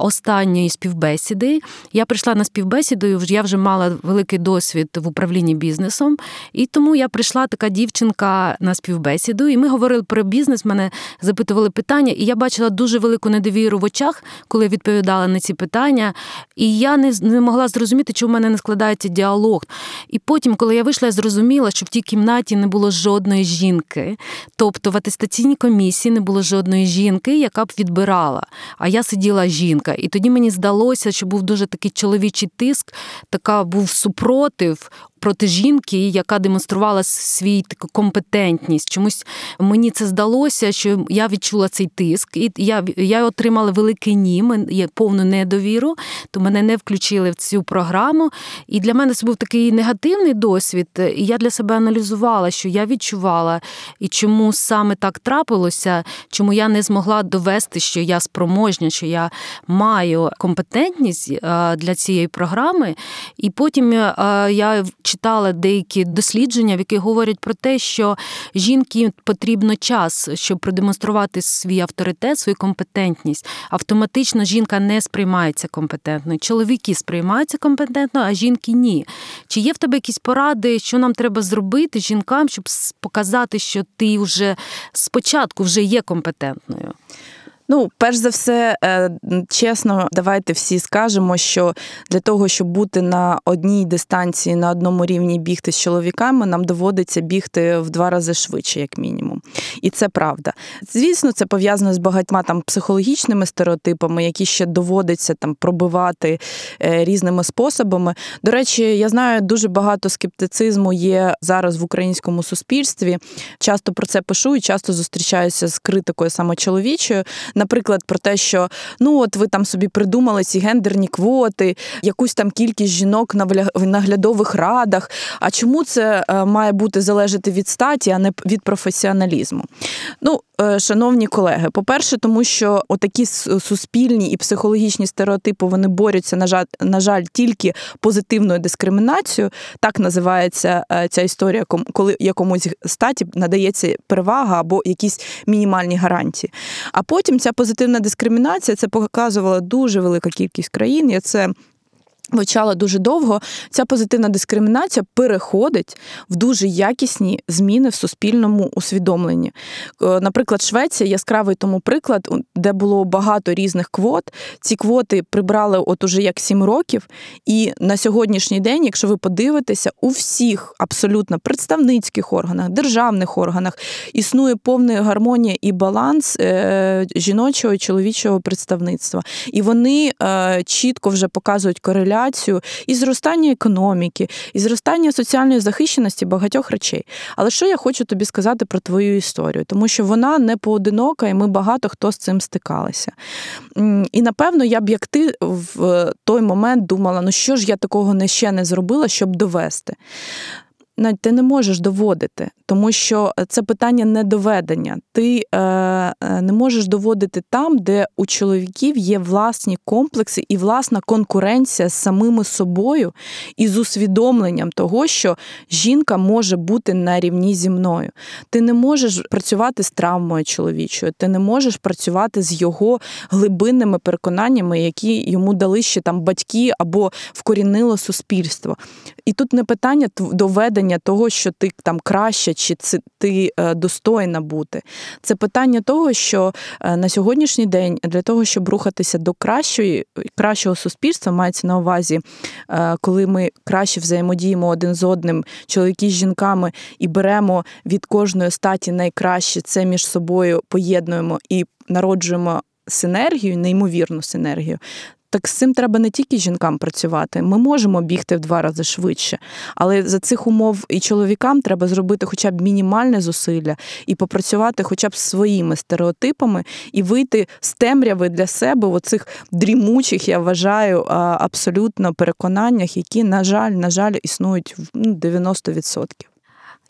останньої співбесіди. Я прийшла на співбесіду, і я вже мала великий досвід в управлінні бізнесом. І тому я прийшла така дівчинка дзвінка на співбесіду, і ми говорили про бізнес. Мене запитували питання, і я бачила дуже велику недовіру в очах, коли відповідала на ці питання. І я не не могла зрозуміти, чи в мене не складається діалог. І потім, коли я вийшла, я зрозуміла, що в тій кімнаті не було жодної жінки. Тобто в атестаційній комісії не було жодної жінки, яка б відбирала. А я сиділа жінка. І тоді мені здалося, що був дуже такий чоловічий тиск, така був супротив проти жінки, яка демонструвала свій таку компетентність. Чомусь мені це здалося, що я відчула цей тиск, і я я отримала великий ні, є повну недовіру, то мене не включили в цю програму. І для мене це був такий негативний досвід. І я для себе аналізувала, що я відчувала, і чому саме так трапилося, чому я не змогла довести, що я спроможня, що я маю компетентність для цієї програми. І потім я читала деякі дослідження, в яких говорять про те, що жінки потрібно час, щоб продемонструвати свій авторитет, свою компетентність. Автоматично жінка не сприймається компетентною. Чоловіки сприймаються компетентно, а жінки ні. Чи є в тебе якісь поради, що нам треба зробити жінкам, щоб показати, що ти вже спочатку вже є компетентною? Ну, перш за все, е, чесно, давайте всі скажемо, що для того, щоб бути на одній дистанції, на одному рівні бігти з чоловіками, нам доводиться бігти в два рази швидше, як мінімум. І це правда. Звісно, це пов'язано з багатьма там психологічними стереотипами, які ще доводиться там пробивати е, різними способами. До речі, я знаю, дуже багато скептицизму є зараз в українському суспільстві. Часто про це пишу і часто зустрічаюся з критикою саме чоловічою наприклад, про те, що ну от ви там собі придумали ці гендерні квоти, якусь там кількість жінок в наглядових радах. А чому це е, має бути залежати від статі, а не від професіоналізму? Ну, е, шановні колеги, по-перше, тому що отакі суспільні і психологічні стереотипи вони борються, на жаль, на жаль, тільки позитивною дискримінацією. Так називається е, ця історія, коли якомусь статі надається перевага або якісь мінімальні гарантії. А потім ця позитивна дискримінація це показувала дуже велика кількість країн. Я це Вивчала дуже довго, ця позитивна дискримінація переходить в дуже якісні зміни в суспільному усвідомленні. Е, наприклад, Швеція яскравий тому приклад, де було багато різних квот. Ці квоти прибрали от уже як сім років. І на сьогоднішній день, якщо ви подивитеся, у всіх абсолютно представницьких органах, державних органах існує повна гармонія і баланс е, жіночого і чоловічого представництва. І вони е, чітко вже показують кореляцію інфляцію, і зростання економіки, і зростання соціальної захищеності багатьох речей. Але що я хочу тобі сказати про твою історію? Тому що вона не поодинока, і ми багато хто з цим стикалися. І напевно, я б як ти в той момент думала, ну що ж я такого не ще не зробила, щоб довести навіть ти не можеш доводити, тому що це питання недоведення. Ти е, е, не можеш доводити там, де у чоловіків є власні комплекси і власна конкуренція з самими собою і з усвідомленням того, що жінка може бути на рівні зі мною. Ти не можеш працювати з травмою чоловічою, ти не можеш працювати з його глибинними переконаннями, які йому дали ще там батьки або вкорінило суспільство. І тут не питання доведення питання того, що ти там краще, чи ти е, достойна бути. Це питання того, що е, на сьогоднішній день для того, щоб рухатися до кращої, кращого суспільства, мається на увазі, е, коли ми краще взаємодіємо один з одним, чоловіки з жінками, і беремо від кожної статі найкраще це між собою поєднуємо і народжуємо. Синергію, неймовірну синергію, так з цим треба не тільки жінкам працювати. Ми можемо бігти в два рази швидше, але за цих умов і чоловікам треба зробити хоча б мінімальне зусилля і попрацювати хоча б своїми стереотипами і вийти з темряви для себе в оцих дрімучих, я вважаю, абсолютно переконаннях, які, на жаль, на жаль, існують в 90%.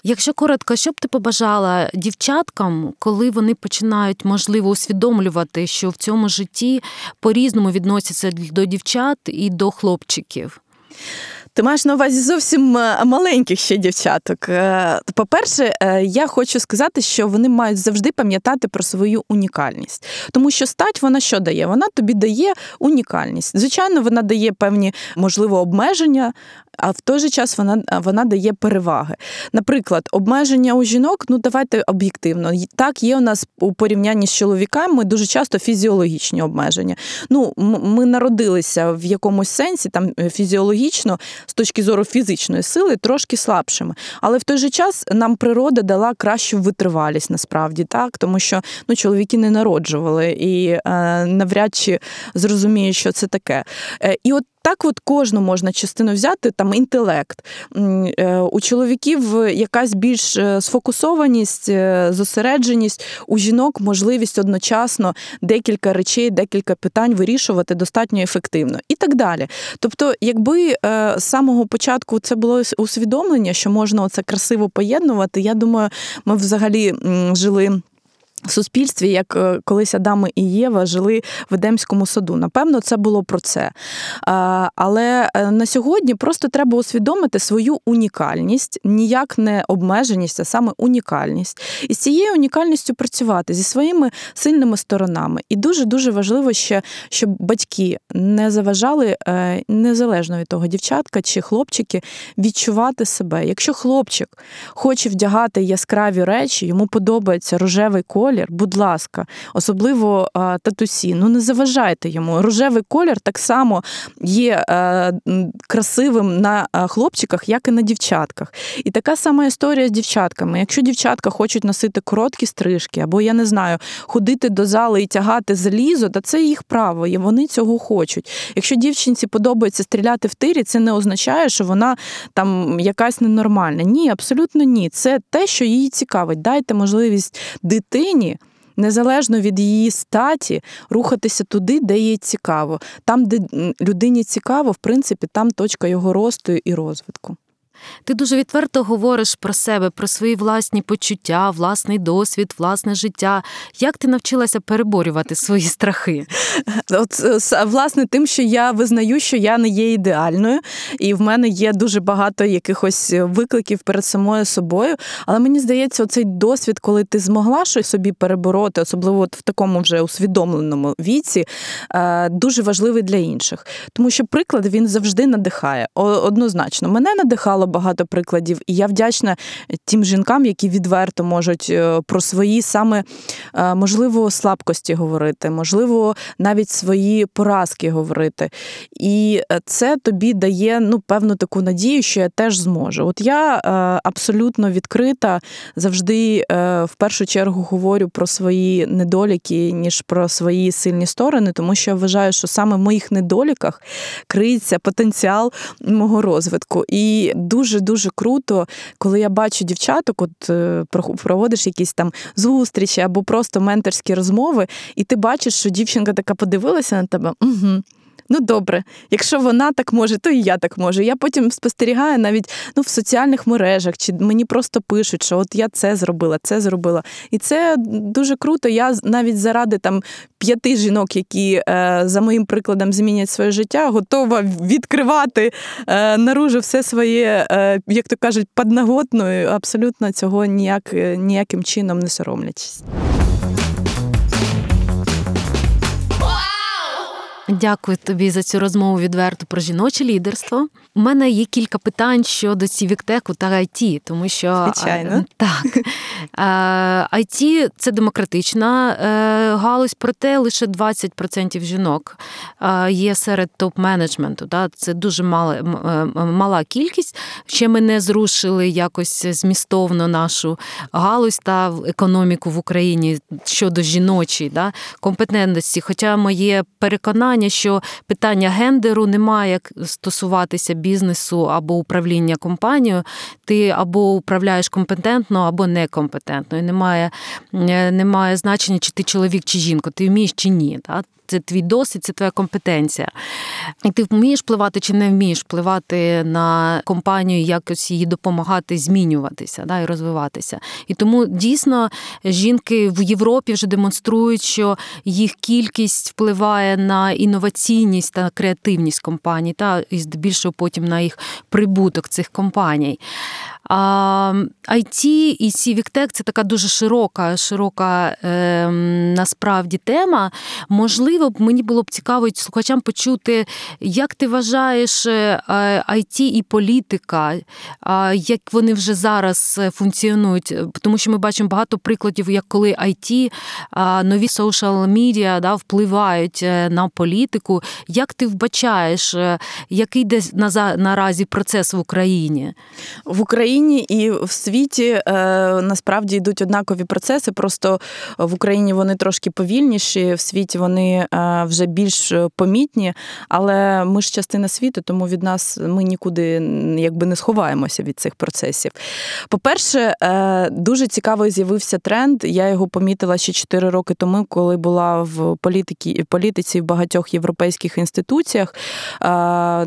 Якщо коротко, що б ти побажала дівчаткам, коли вони починають можливо усвідомлювати, що в цьому житті по-різному відносяться до дівчат і до хлопчиків? Ти маєш на увазі зовсім е, маленьких ще дівчаток. Е, по-перше, е, я хочу сказати, що вони мають завжди пам'ятати про свою унікальність, тому що стать вона що дає? Вона тобі дає унікальність. Звичайно, вона дає певні можливо обмеження, а в той же час вона вона дає переваги. Наприклад, обмеження у жінок, ну давайте об'єктивно. Так, є у нас у порівнянні з чоловіками дуже часто фізіологічні обмеження. Ну, Ми народилися в якомусь сенсі, там е, фізіологічно, з точки зору фізичної сили, трошки слабшими. Але в той же час нам природа дала кращу витривалість насправді, так, тому що ну, чоловіки не народжували і е, навряд чи зрозуміють, що це таке. Е, і от так, от кожну можна частину взяти, там інтелект. Е, у чоловіків якась більш е, сфокусованість, е, зосередженість, у жінок можливість одночасно декілька речей, декілька питань вирішувати достатньо ефективно і так далі. Тобто, якби з самого початку це було усвідомлення, що можна це красиво поєднувати, я думаю, ми взагалі жили суспільстві, як е, колись Адами і Єва жили в Едемському саду. Напевно, це було про це. Але е, на сьогодні просто треба усвідомити свою унікальність, ніяк не обмеженість, а саме унікальність. І з цією унікальністю працювати зі своїми сильними сторонами. І дуже дуже важливо ще, щоб батьки не заважали е, незалежно від того, дівчатка чи хлопчики, відчувати себе. Якщо хлопчик хоче вдягати яскраві речі, йому подобається рожевий колір, колір, будь ласка, особливо татусі. Ну не заважайте йому. Рожевий колір так само є е, красивим на хлопчиках, як і на дівчатках. І така сама історія з дівчатками. Якщо дівчатка хочуть носити короткі стрижки, або я не знаю, ходити до зали і тягати залізо, то це їх право, і вони цього хочуть. Якщо дівчинці подобається стріляти в тирі, це не означає, що вона там якась ненормальна. Ні, абсолютно ні. Це те, що їй цікавить. Дайте можливість дитині людині. Незалежно від її статі, рухатися туди, де їй цікаво. Там, де людині цікаво, в принципі, там точка його росту і розвитку. Ти дуже відверто говориш про себе, про свої власні почуття, власний досвід, власне життя. Як ти навчилася переборювати свої страхи? От власне, тим, що я визнаю, що я не є ідеальною, і в мене є дуже багато якихось викликів перед самою собою. Але мені здається, цей досвід, коли ти змогла щось собі перебороти, особливо от в такому вже усвідомленому віці, е, дуже важливий для інших. Тому що приклад він завжди надихає. Однозначно, мене надихало багато прикладів, і я вдячна тим жінкам, які відверто можуть е, про свої саме е, можливо слабкості говорити, можливо, навіть свої поразки говорити. І це тобі дає ну, певну таку надію, що я теж зможу. От я абсолютно відкрита, завжди в першу чергу говорю про свої недоліки, ніж про свої сильні сторони, тому що я вважаю, що саме в моїх недоліках криється потенціал мого розвитку. І дуже дуже круто, коли я бачу дівчаток, от е, проводиш якісь там зустрічі або просто менторські розмови, і ти бачиш, що дівчинка така подивилася на тебе. угу. Ну добре, якщо вона так може, то і я так можу. Я потім спостерігаю навіть ну, в соціальних мережах, чи мені просто пишуть, що от я це зробила, це зробила. І це дуже круто. Я навіть заради там п'яти жінок, які е, за моїм прикладом змінять своє життя, готова відкривати е, наружу все своє, е, як то кажуть, подноготною. Абсолютно цього ніяк, ніяким чином не соромлячись. Дякую тобі за цю розмову відверто про жіноче лідерство. У мене є кілька питань щодо Цівіктеку та IT, тому що Звичайно. так IT – це демократична е, галузь, проте лише 20% жінок є серед топ-менеджменту. Це дуже мала, е, мала кількість. Ще ми не зрушили якось змістовно нашу галузь та економіку в Україні щодо жіночої компетентності. Хоча моє переконання, що питання гендеру не має стосуватися бізнесу або управління компанією, ти або управляєш компетентно, або некомпетентно. І немає, е, немає значення, чи ти чоловік, чи жінка, ти вмієш чи ні. Так? Це твій досвід, це твоя компетенція. І ти вмієш впливати чи не вмієш впливати на компанію, якось її допомагати змінюватися да, і розвиватися. І тому дійсно жінки в Європі вже демонструють, що їх кількість впливає на інноваційність та креативність компаній, та і здебільшого потім на їх прибуток цих компаній. IT і Civic це така дуже широка, широка е, насправді тема. Можливо, мені було б цікаво слухачам почути, як ти вважаєш IT е, і політика, як вони вже зараз функціонують, тому що ми бачимо багато прикладів, як коли IT, нові соціал медіа да, впливають е, на політику. Як ти вбачаєш, е, який йде наразі процес в Україні? В Україні Україні і в світі е, насправді йдуть однакові процеси. Просто в Україні вони трошки повільніші, в світі вони е, вже більш помітні. Але ми ж частина світу, тому від нас ми нікуди якби не сховаємося від цих процесів. По-перше, е, дуже цікавий з'явився тренд. Я його помітила ще 4 роки тому, коли була в політиці, політиці в багатьох європейських інституціях.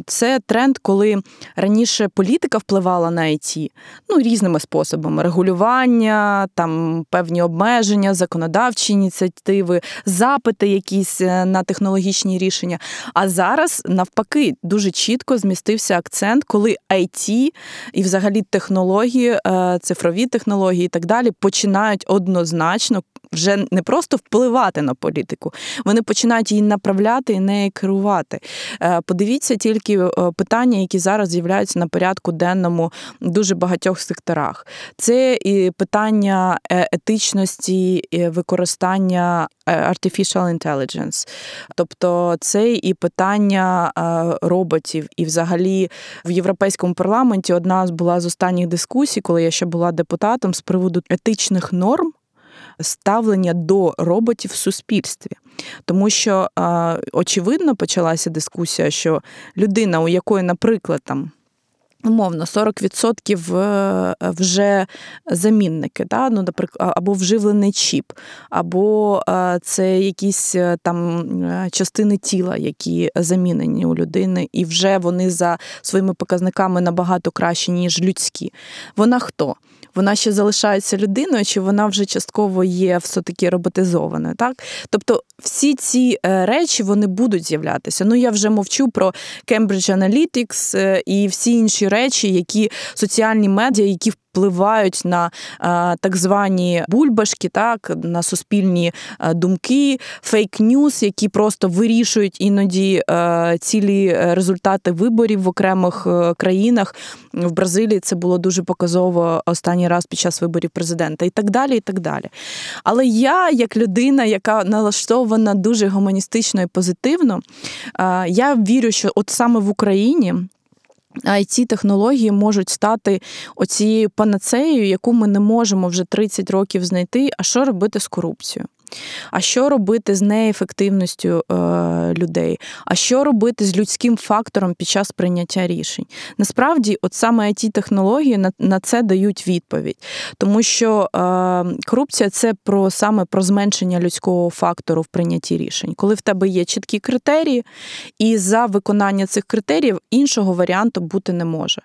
Це тренд, коли раніше політика впливала на ІТ, ну, різними способами: регулювання, там певні обмеження, законодавчі ініціативи, запити якісь е, на технологічні рішення. А зараз, навпаки, дуже чітко змістився акцент, коли IT і взагалі технології, е, цифрові технології і так далі починають однозначно вже не просто впливати на політику, вони починають її направляти і нею керувати. Е, подивіться тільки е, питання, які зараз з'являються на порядку денному дуже багатьох секторах. Це і питання е, етичності, використання artificial intelligence. тобто це і питання роботів, і взагалі в європейському парламенті одна з була з останніх дискусій, коли я ще була депутатом з приводу етичних норм ставлення до роботів в суспільстві. Тому що, очевидно, почалася дискусія, що людина, у якої, наприклад, там Умовно, 40% е, вже замінники, да? ну, або вживлений чіп, або е, це якісь е, там частини тіла, які замінені у людини, і вже вони за своїми показниками набагато кращі, ніж людські. Вона хто? Вона ще залишається людиною, чи вона вже частково є все-таки роботизованою? Так? Тобто всі ці речі вони будуть з'являтися. Ну, я вже мовчу про Cambridge Analytics і всі інші речі, які соціальні медіа, які впливають на е, так звані бульбашки, так на суспільні е, думки, фейк-ньюс, які просто вирішують іноді е, цілі результати виборів в окремих країнах. В Бразилії це було дуже показово останній раз під час виборів президента, і так далі. і так далі. Але я, як людина, яка налаштована дуже гуманістично і позитивно, я вірю, що от саме в Україні it технології можуть стати оцією панацеєю, яку ми не можемо вже 30 років знайти. А що робити з корупцією? А що робити з неефективністю е, людей? А що робити з людським фактором під час прийняття рішень? Насправді, от саме it технології на, на це дають відповідь, тому що е, корупція це про саме про зменшення людського фактору в прийнятті рішень, коли в тебе є чіткі критерії, і за виконання цих критеріїв іншого варіанту бути не може.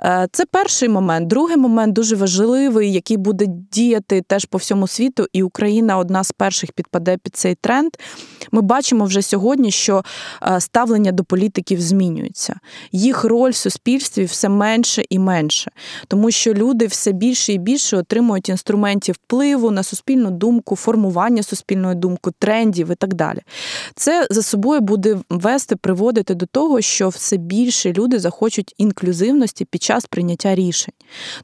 Е, це перший момент. Другий момент дуже важливий, який буде діяти теж по всьому світу, і Україна одна з перших підпаде під цей тренд. Ми бачимо вже сьогодні, що е, ставлення до політиків змінюється. Їх роль в суспільстві все менше і менше, тому що люди все більше і більше отримують інструментів впливу на суспільну думку, формування суспільної думки, трендів і так далі. Це за собою буде вести, приводити до того, що все більше люди захочуть інклюзивності під час прийняття рішень.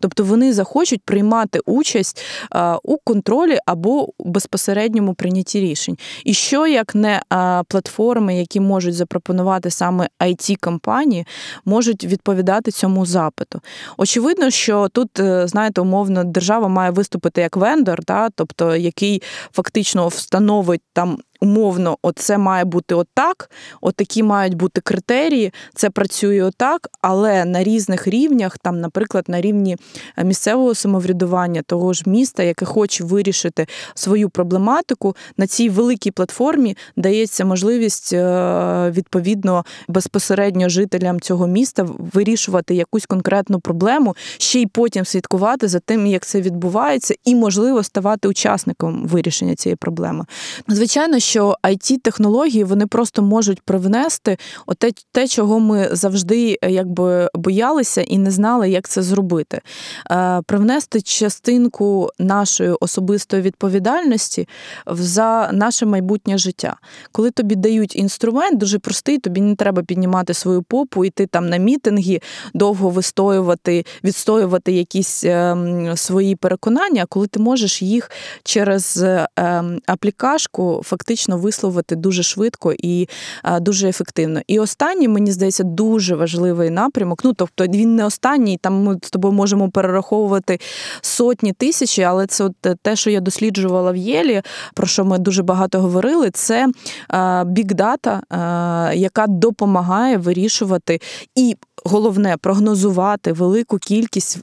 Тобто вони захочуть приймати участь е, у контролі або безпосередньо безпосередньому прийнятті рішень. І що як не платформи, які можуть запропонувати саме it компанії можуть відповідати цьому запиту. Очевидно, що тут, е, знаєте, умовно, держава має виступити як вендор, да, тобто який фактично встановить там умовно, оце має бути отак, отакі мають бути критерії, це працює отак, але на різних рівнях, там, наприклад, на рівні е, місцевого самоврядування, того ж міста, яке хоче вирішити свою проблематику, на цій великій платформі дається можливість е, відповідно безпосередньо жителям цього міста вирішувати якусь конкретну проблему, ще й потім слідкувати за тим, як це відбувається, і можливо ставати учасником вирішення цієї проблеми. Звичайно, що it технології вони просто можуть привнести оте, те, чого ми завжди е, якби боялися і не знали, як це зробити. Е, привнести частинку нашої особистої відповідальності за наше майбутнє життя. Коли тобі дають інструмент, дуже простий, тобі не треба піднімати свою попу, йти там на мітинги, довго вистоювати, відстоювати якісь ем, свої переконання, коли ти можеш їх через аплікашку фактично фактично висловити дуже швидко і дуже ефективно. І останній, мені здається, дуже важливий напрямок. Ну тобто він не останній, там ми з тобою можемо перераховувати сотні тисячі, але це от те, що я досліджувала в Єлі, про що ми дуже багато говорили, це бікдата, яка допомагає вирішувати і головне прогнозувати велику кількість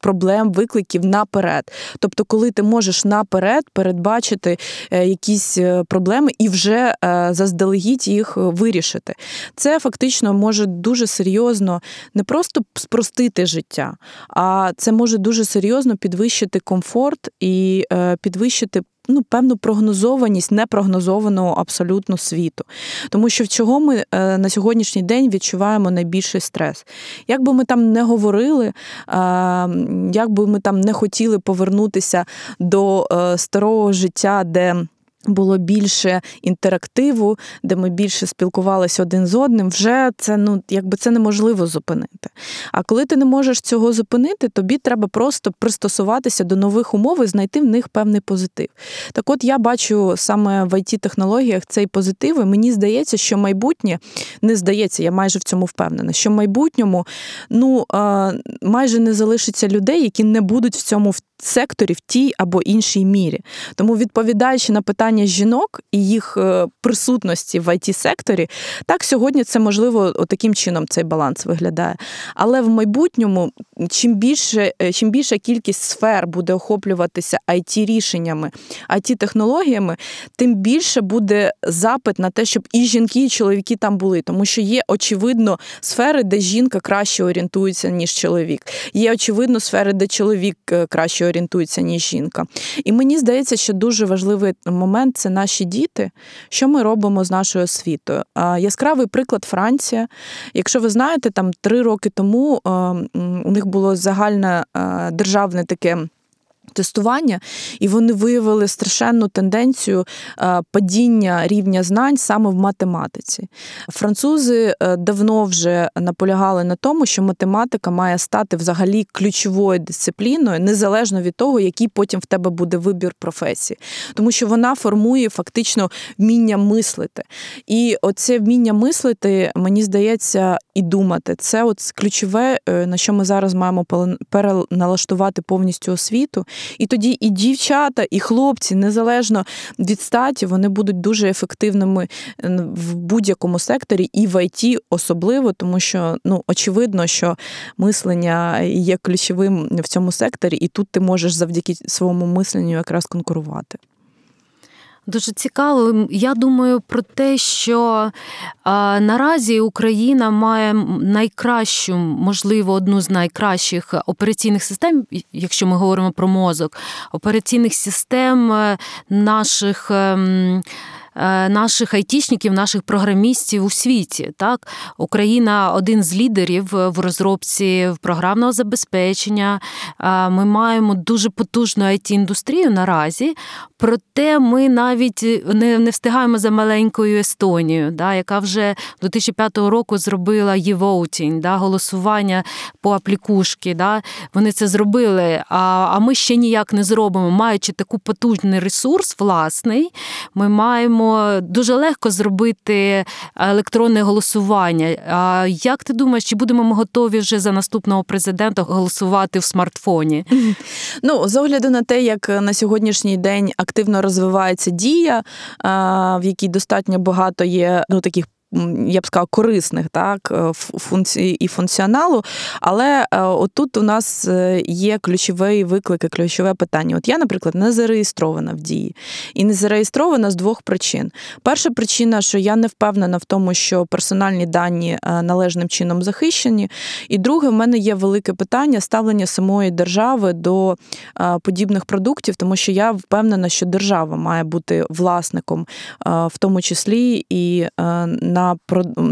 проблем, викликів наперед. Тобто, коли ти можеш наперед передбачити е, якісь е, проблеми і вже е, заздалегідь їх вирішити. Це фактично може дуже серйозно не просто спростити життя, а це може дуже серйозно підвищити комфорт і підвищити ну, певну прогнозованість непрогнозованого абсолютно світу. Тому що в чого ми е, на сьогоднішній день відчуваємо найбільший стрес. Як би ми там не говорили, як би ми там не хотіли повернутися до е, старого життя, де було більше інтерактиву, де ми більше спілкувалися один з одним, вже це ну якби це неможливо зупинити. А коли ти не можеш цього зупинити, тобі треба просто пристосуватися до нових умов і знайти в них певний позитив. Так от я бачу саме в it технологіях цей позитив, і мені здається, що майбутнє не здається, я майже в цьому впевнена, що в майбутньому ну майже не залишиться людей, які не будуть в цьому секторі в тій або іншій мірі. Тому, відповідаючи на питання жінок і їх е, присутності в it секторі так сьогодні це можливо таким чином цей баланс виглядає. Але в майбутньому, чим більше, е, чим більша кількість сфер буде охоплюватися it рішеннями, it технологіями, тим більше буде запит на те, щоб і жінки, і чоловіки там були, тому що є очевидно сфери, де жінка краще орієнтується ніж чоловік. Є очевидно сфери, де чоловік е, краще орієнтується, ніж жінка. І мені здається, що дуже важливий момент це наші діти. Що ми робимо з нашою освітою? Яскравий приклад Франція. Якщо ви знаєте, там три роки тому у них було загальне державне таке тестування, і вони виявили страшенну тенденцію е, падіння рівня знань саме в математиці. Французи е, давно вже наполягали на тому, що математика має стати взагалі ключовою дисципліною, незалежно від того, який потім в тебе буде вибір професії, тому що вона формує фактично вміння мислити. І оце вміння мислити, мені здається, і думати це от ключове, е, на що ми зараз маємо переналаштувати повністю освіту. І тоді і дівчата, і хлопці, незалежно від статі, вони будуть дуже ефективними в будь-якому секторі, і в ІТ особливо, тому що ну очевидно, що мислення є ключовим в цьому секторі, і тут ти можеш завдяки своєму мисленню якраз конкурувати. Дуже цікаво. Я думаю про те, що а, наразі Україна має найкращу, можливо, одну з найкращих операційних систем, якщо ми говоримо про мозок, операційних систем е, наших. Ем, Е, наших айтішників, наших програмістів у світі. Так, Україна один з лідерів в розробці програмного забезпечення. Е, ми маємо дуже потужну it індустрію наразі, проте ми навіть не не встигаємо за маленькою Естонією, да, яка вже 2005 року зробила e-voting, да, голосування по аплікушки. Да, Вони це зробили. А, а ми ще ніяк не зробимо, маючи таку потужний ресурс власний, ми маємо маємо дуже легко зробити електронне голосування. А як ти думаєш, чи будемо ми готові вже за наступного президента голосувати в смартфоні? Ну, з огляду на те, як на сьогоднішній день активно розвивається дія, в якій достатньо багато є ну таких я б сказала, корисних так, е, функцій і функціоналу. Але е, отут у нас е, є ключовий виклик і ключове питання. От я, наприклад, не зареєстрована в дії. І не зареєстрована з двох причин. Перша причина, що я не впевнена в тому, що персональні дані належним чином захищені. І друге, в мене є велике питання ставлення самої держави до подібних продуктів, тому що я впевнена, що держава має бути власником, в тому числі і на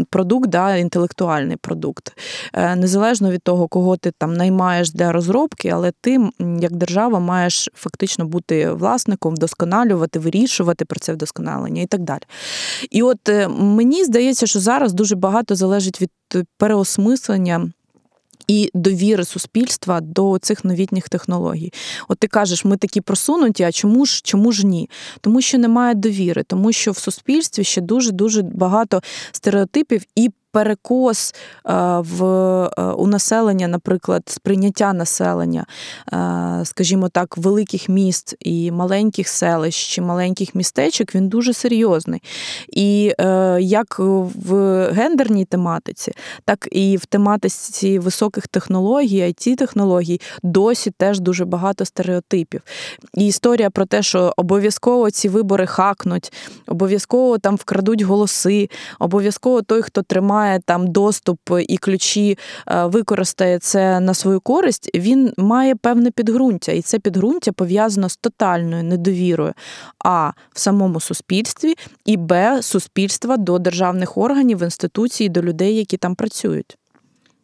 продукт, да, інтелектуальний продукт. Е, незалежно від того, кого ти там наймаєш для розробки, але ти, як держава, маєш фактично бути власником, вдосконалювати, вирішувати про це вдосконалення і так далі. І от е, мені здається, що зараз дуже багато залежить від переосмислення і довіри суспільства до цих новітніх технологій. От ти кажеш, ми такі просунуті, а чому ж чому ж ні? Тому що немає довіри, тому що в суспільстві ще дуже дуже багато стереотипів і перекос е, в е, у населення, наприклад, сприйняття населення, е, скажімо так, великих міст і маленьких селищ чи маленьких містечок, він дуже серйозний. І як в гендерній тематиці, так і в тематиці високих технологій, it технологій досі теж дуже багато стереотипів. І історія про те, що обов'язково ці вибори хакнуть, обов'язково там вкрадуть голоси, обов'язково той, хто тримає має там доступ і ключі е, використає це на свою користь, він має певне підґрунтя, і це підґрунтя пов'язано з тотальною недовірою а в самому суспільстві, і б суспільства до державних органів, інституцій, до людей, які там працюють.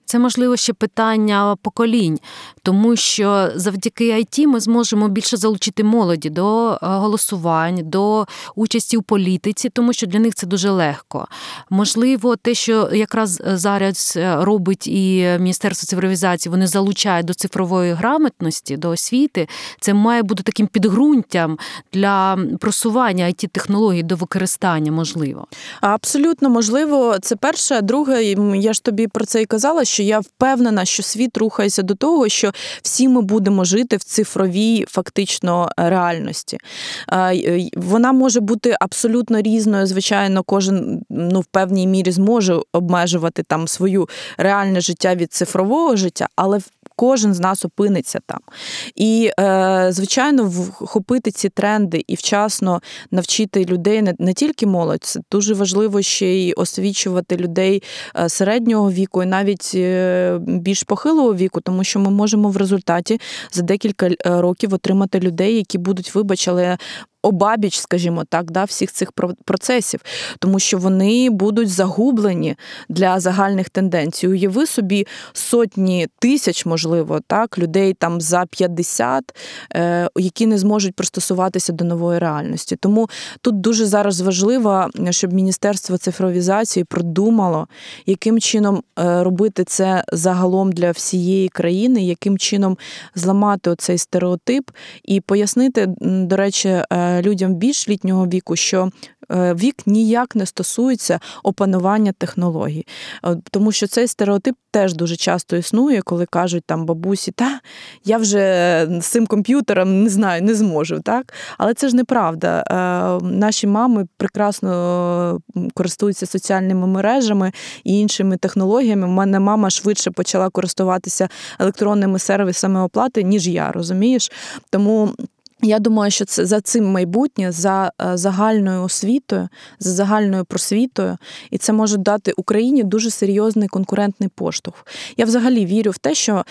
Це можливо ще питання поколінь, тому що завдяки IT ми зможемо більше залучити молоді до е, голосувань, до участі у політиці, тому що для них це дуже легко. Можливо, те, що якраз зараз е, робить і Міністерство цифровізації, вони залучають до цифрової грамотності, до освіти. Це має бути таким підґрунтям для просування it технологій до використання, можливо. Абсолютно можливо, це перше. Друге, я ж тобі про це і казала. що що я впевнена, що світ рухається до того, що всі ми будемо жити в цифровій фактично реальності. Вона може бути абсолютно різною. Звичайно, кожен ну в певній мірі зможе обмежувати там свою реальне життя від цифрового життя, але кожен з нас опиниться там. І, е, звичайно, вхопити ці тренди і вчасно навчити людей не, не тільки молодь, це дуже важливо ще й освічувати людей е, середнього віку і навіть е, більш похилого віку, тому що ми можемо в результаті за декілька років отримати людей, які будуть, вибач, але обабіч, скажімо так, да, всіх цих процесів, тому що вони будуть загублені для загальних тенденцій. Уяви собі сотні тисяч, можливо, так, людей там за 50, е, які не зможуть пристосуватися до нової реальності. Тому тут дуже зараз важливо, щоб Міністерство цифровізації продумало, яким чином е, робити це загалом для всієї країни, яким чином зламати оцей стереотип і пояснити, до речі, е, людям більш літнього віку, що е, вік ніяк не стосується опанування технологій, е, тому що цей стереотип теж дуже часто існує, коли кажуть там бабусі, та я вже з цим комп'ютером не знаю, не зможу. так? Але це ж неправда. Е, наші мами прекрасно користуються соціальними мережами і іншими технологіями. У мене мама швидше почала користуватися електронними сервісами оплати, ніж я, розумієш? Тому. Я думаю, що це за цим майбутнє, за е, загальною освітою, за загальною просвітою, і це може дати Україні дуже серйозний конкурентний поштовх. Я взагалі вірю в те, що е,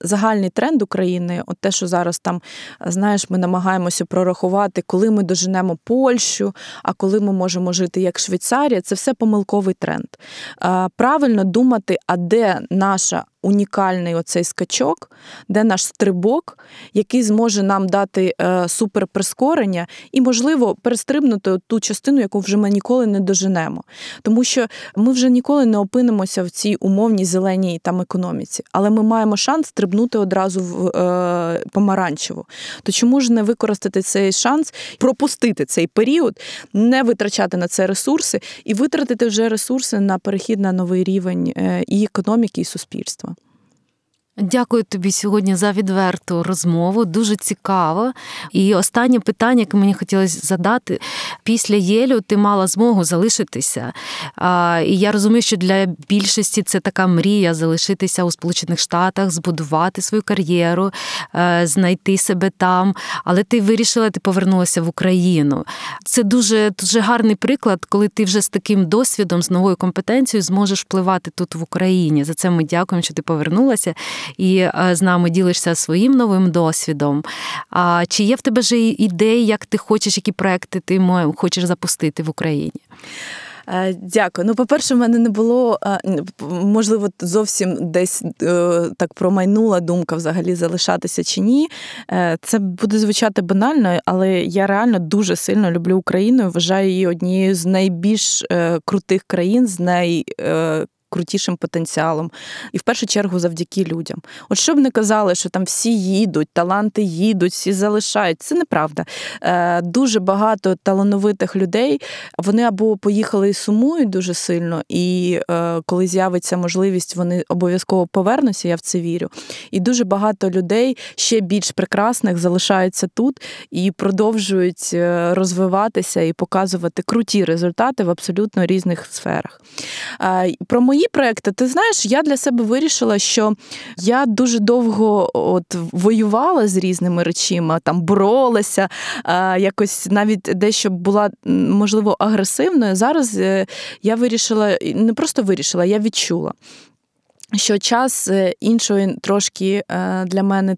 загальний тренд України, от те, що зараз там, знаєш, ми намагаємося прорахувати, коли ми доженемо Польщу, а коли ми можемо жити як Швейцарія, це все помилковий тренд. Е, правильно думати, а де наша унікальний оцей скачок, де наш стрибок, який зможе нам дати е, суперприскорення і, можливо, перестрибнути ту частину, яку вже ми ніколи не доженемо. Тому що ми вже ніколи не опинимося в цій умовній зеленій там економіці, але ми маємо шанс стрибнути одразу в е, помаранчеву. То чому ж не використати цей шанс, пропустити цей період, не витрачати на це ресурси і витратити вже ресурси на перехід на новий рівень е, і економіки, і суспільства? Дякую тобі сьогодні за відверту розмову. Дуже цікаво. І останнє питання, яке мені хотілося задати: після Єлю ти мала змогу залишитися. І я розумію, що для більшості це така мрія залишитися у Сполучених Штатах, збудувати свою кар'єру, е, знайти себе там. Але ти вирішила, ти повернулася в Україну. Це дуже дуже гарний приклад, коли ти вже з таким досвідом, з новою компетенцією зможеш впливати тут в Україні. За це ми дякуємо, що ти повернулася і е, з нами ділишся своїм новим досвідом. А чи є в тебе вже ідеї, як ти хочеш, які проекти ти хочеш запустити в Україні? Е, дякую. Ну, по-перше, в мене не було е, можливо зовсім десь так промайнула думка взагалі залишатися чи ні. Це буде звучати банально, але я реально дуже сильно люблю Україну. Вважаю її однією з найбільш крутих країн, з най крутішим потенціалом. І в першу чергу завдяки людям. От що б не казали, що там всі їдуть, таланти їдуть, всі залишають. Це неправда. Е, Дуже багато талановитих людей вони або поїхали і сумують дуже сильно, і е, коли з'явиться можливість, вони обов'язково повернуться. Я в це вірю. І дуже багато людей ще більш прекрасних залишаються тут і продовжують е, розвиватися і показувати круті результати в абсолютно різних сферах. Е, про мої проекти, ти знаєш, я для себе вирішила, що я дуже довго от воювала з різними речима, там боролася, якось навіть дещо була можливо агресивною. Зараз е, я вирішила, не просто вирішила, я відчула. Що час е, іншої трошки е, для мене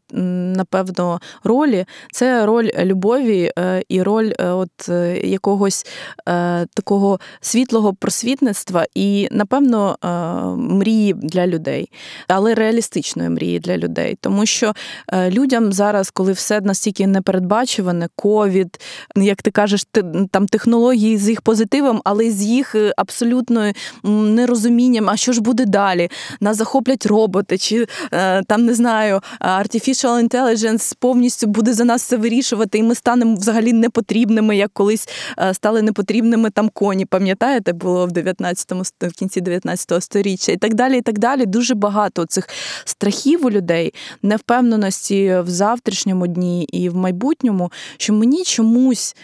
напевно ролі це роль любові е, і роль от якогось такого світлого просвітництва і, напевно, мрії для людей, але реалістичної мрії для людей. Тому що людям зараз, коли все настільки непередбачуване, ковід, як ти кажеш, там технології з їх позитивом, але з їх абсолютно нерозумінням, а що ж буде далі? Нас захоплять роботи, чи е, там не знаю, artificial intelligence повністю буде за нас все вирішувати, і ми станемо взагалі непотрібними, як колись е, стали непотрібними там коні. Пам'ятаєте, було в 19-му, в кінці 19-го сторіччя, і так далі. І так далі. Дуже багато цих страхів у людей, невпевненості в завтрашньому дні і в майбутньому, що мені чомусь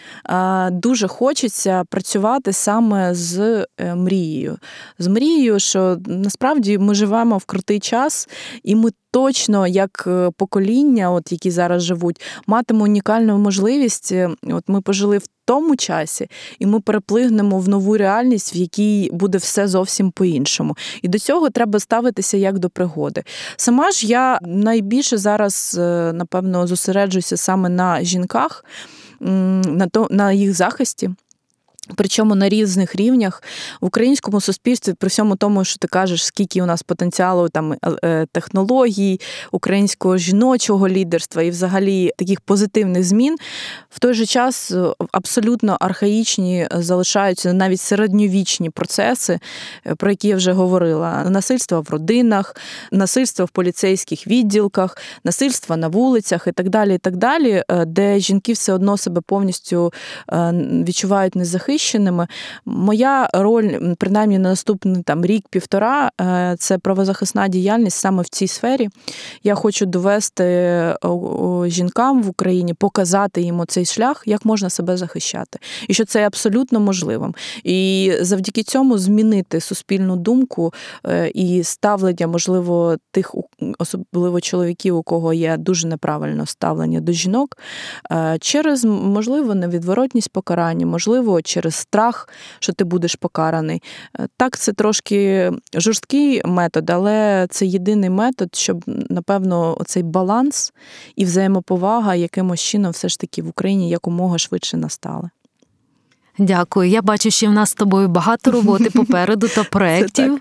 дуже хочеться працювати саме з е, мрією. З мрією, що насправді ми живемо в крутий час, і ми точно, як е, покоління, от які зараз живуть, матимемо унікальну можливість. Е, от ми пожили в тому часі, і ми переплигнемо в нову реальність, в якій буде все зовсім по-іншому. І до цього треба ставитися як до пригоди. Сама ж я найбільше зараз, напевно, зосереджуюся саме на жінках, на то на їх захисті. Причому на різних рівнях в українському суспільстві, при всьому тому, що ти кажеш, скільки у нас потенціалу там е, е, технологій, українського жіночого лідерства і взагалі таких позитивних змін, в той же час е, абсолютно архаїчні залишаються навіть середньовічні процеси, про які я вже говорила: насильство в родинах, насильство в поліцейських відділках, насильство на вулицях і так далі, і так далі, де жінки все одно себе повністю відчувають незахищеними захищеними. Моя роль, принаймні на наступний там рік-півтора, е, це правозахисна діяльність саме в цій сфері. Я хочу довести е, жінкам в Україні, показати їм оцей шлях, як можна себе захищати, і що це абсолютно можливим. І завдяки цьому змінити суспільну думку е, і ставлення, можливо, тих, особливо чоловіків, у кого є дуже неправильне ставлення до жінок, через можливо невідворотність покарання, можливо, через через страх, що ти будеш покараний. Е, так, це трошки жорсткий метод, але це єдиний метод, щоб, напевно, оцей баланс і взаємоповага якимось чином все ж таки в Україні якомога швидше настали. Дякую. Я бачу, що в нас з тобою багато роботи попереду та проєктів,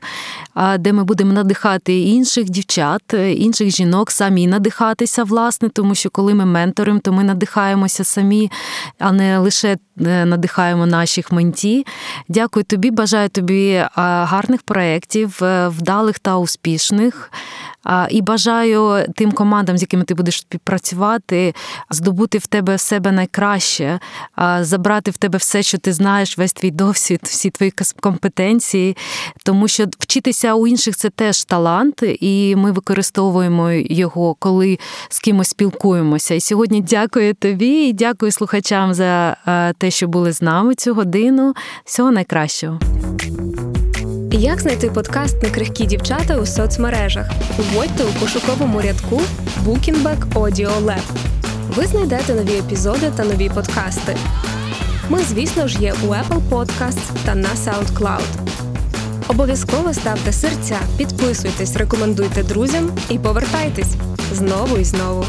де ми будемо надихати інших дівчат, інших жінок, самі надихатися, власне, тому що коли ми менторимо, то ми надихаємося самі, а не лише е, надихаємо наших менті. Дякую тобі, бажаю тобі гарних проєктів, е, вдалих та успішних. І бажаю тим командам, з якими ти будеш співпрацювати, здобути в тебе себе найкраще, забрати в тебе все, що ти знаєш, весь твій досвід, всі твої компетенції, тому що вчитися у інших це теж талант, і ми використовуємо його, коли з кимось спілкуємося. І сьогодні дякую тобі і дякую слухачам за те, що були з нами цю годину. Всього найкращого. Як знайти подкаст на крихкі дівчата у соцмережах? Вводьте у пошуковому рядку Bookingback Audio Lab. Ви знайдете нові епізоди та нові подкасти. Ми, звісно ж, є у Apple Podcasts та на SoundCloud. Обов'язково ставте серця, підписуйтесь, рекомендуйте друзям і повертайтесь знову і знову.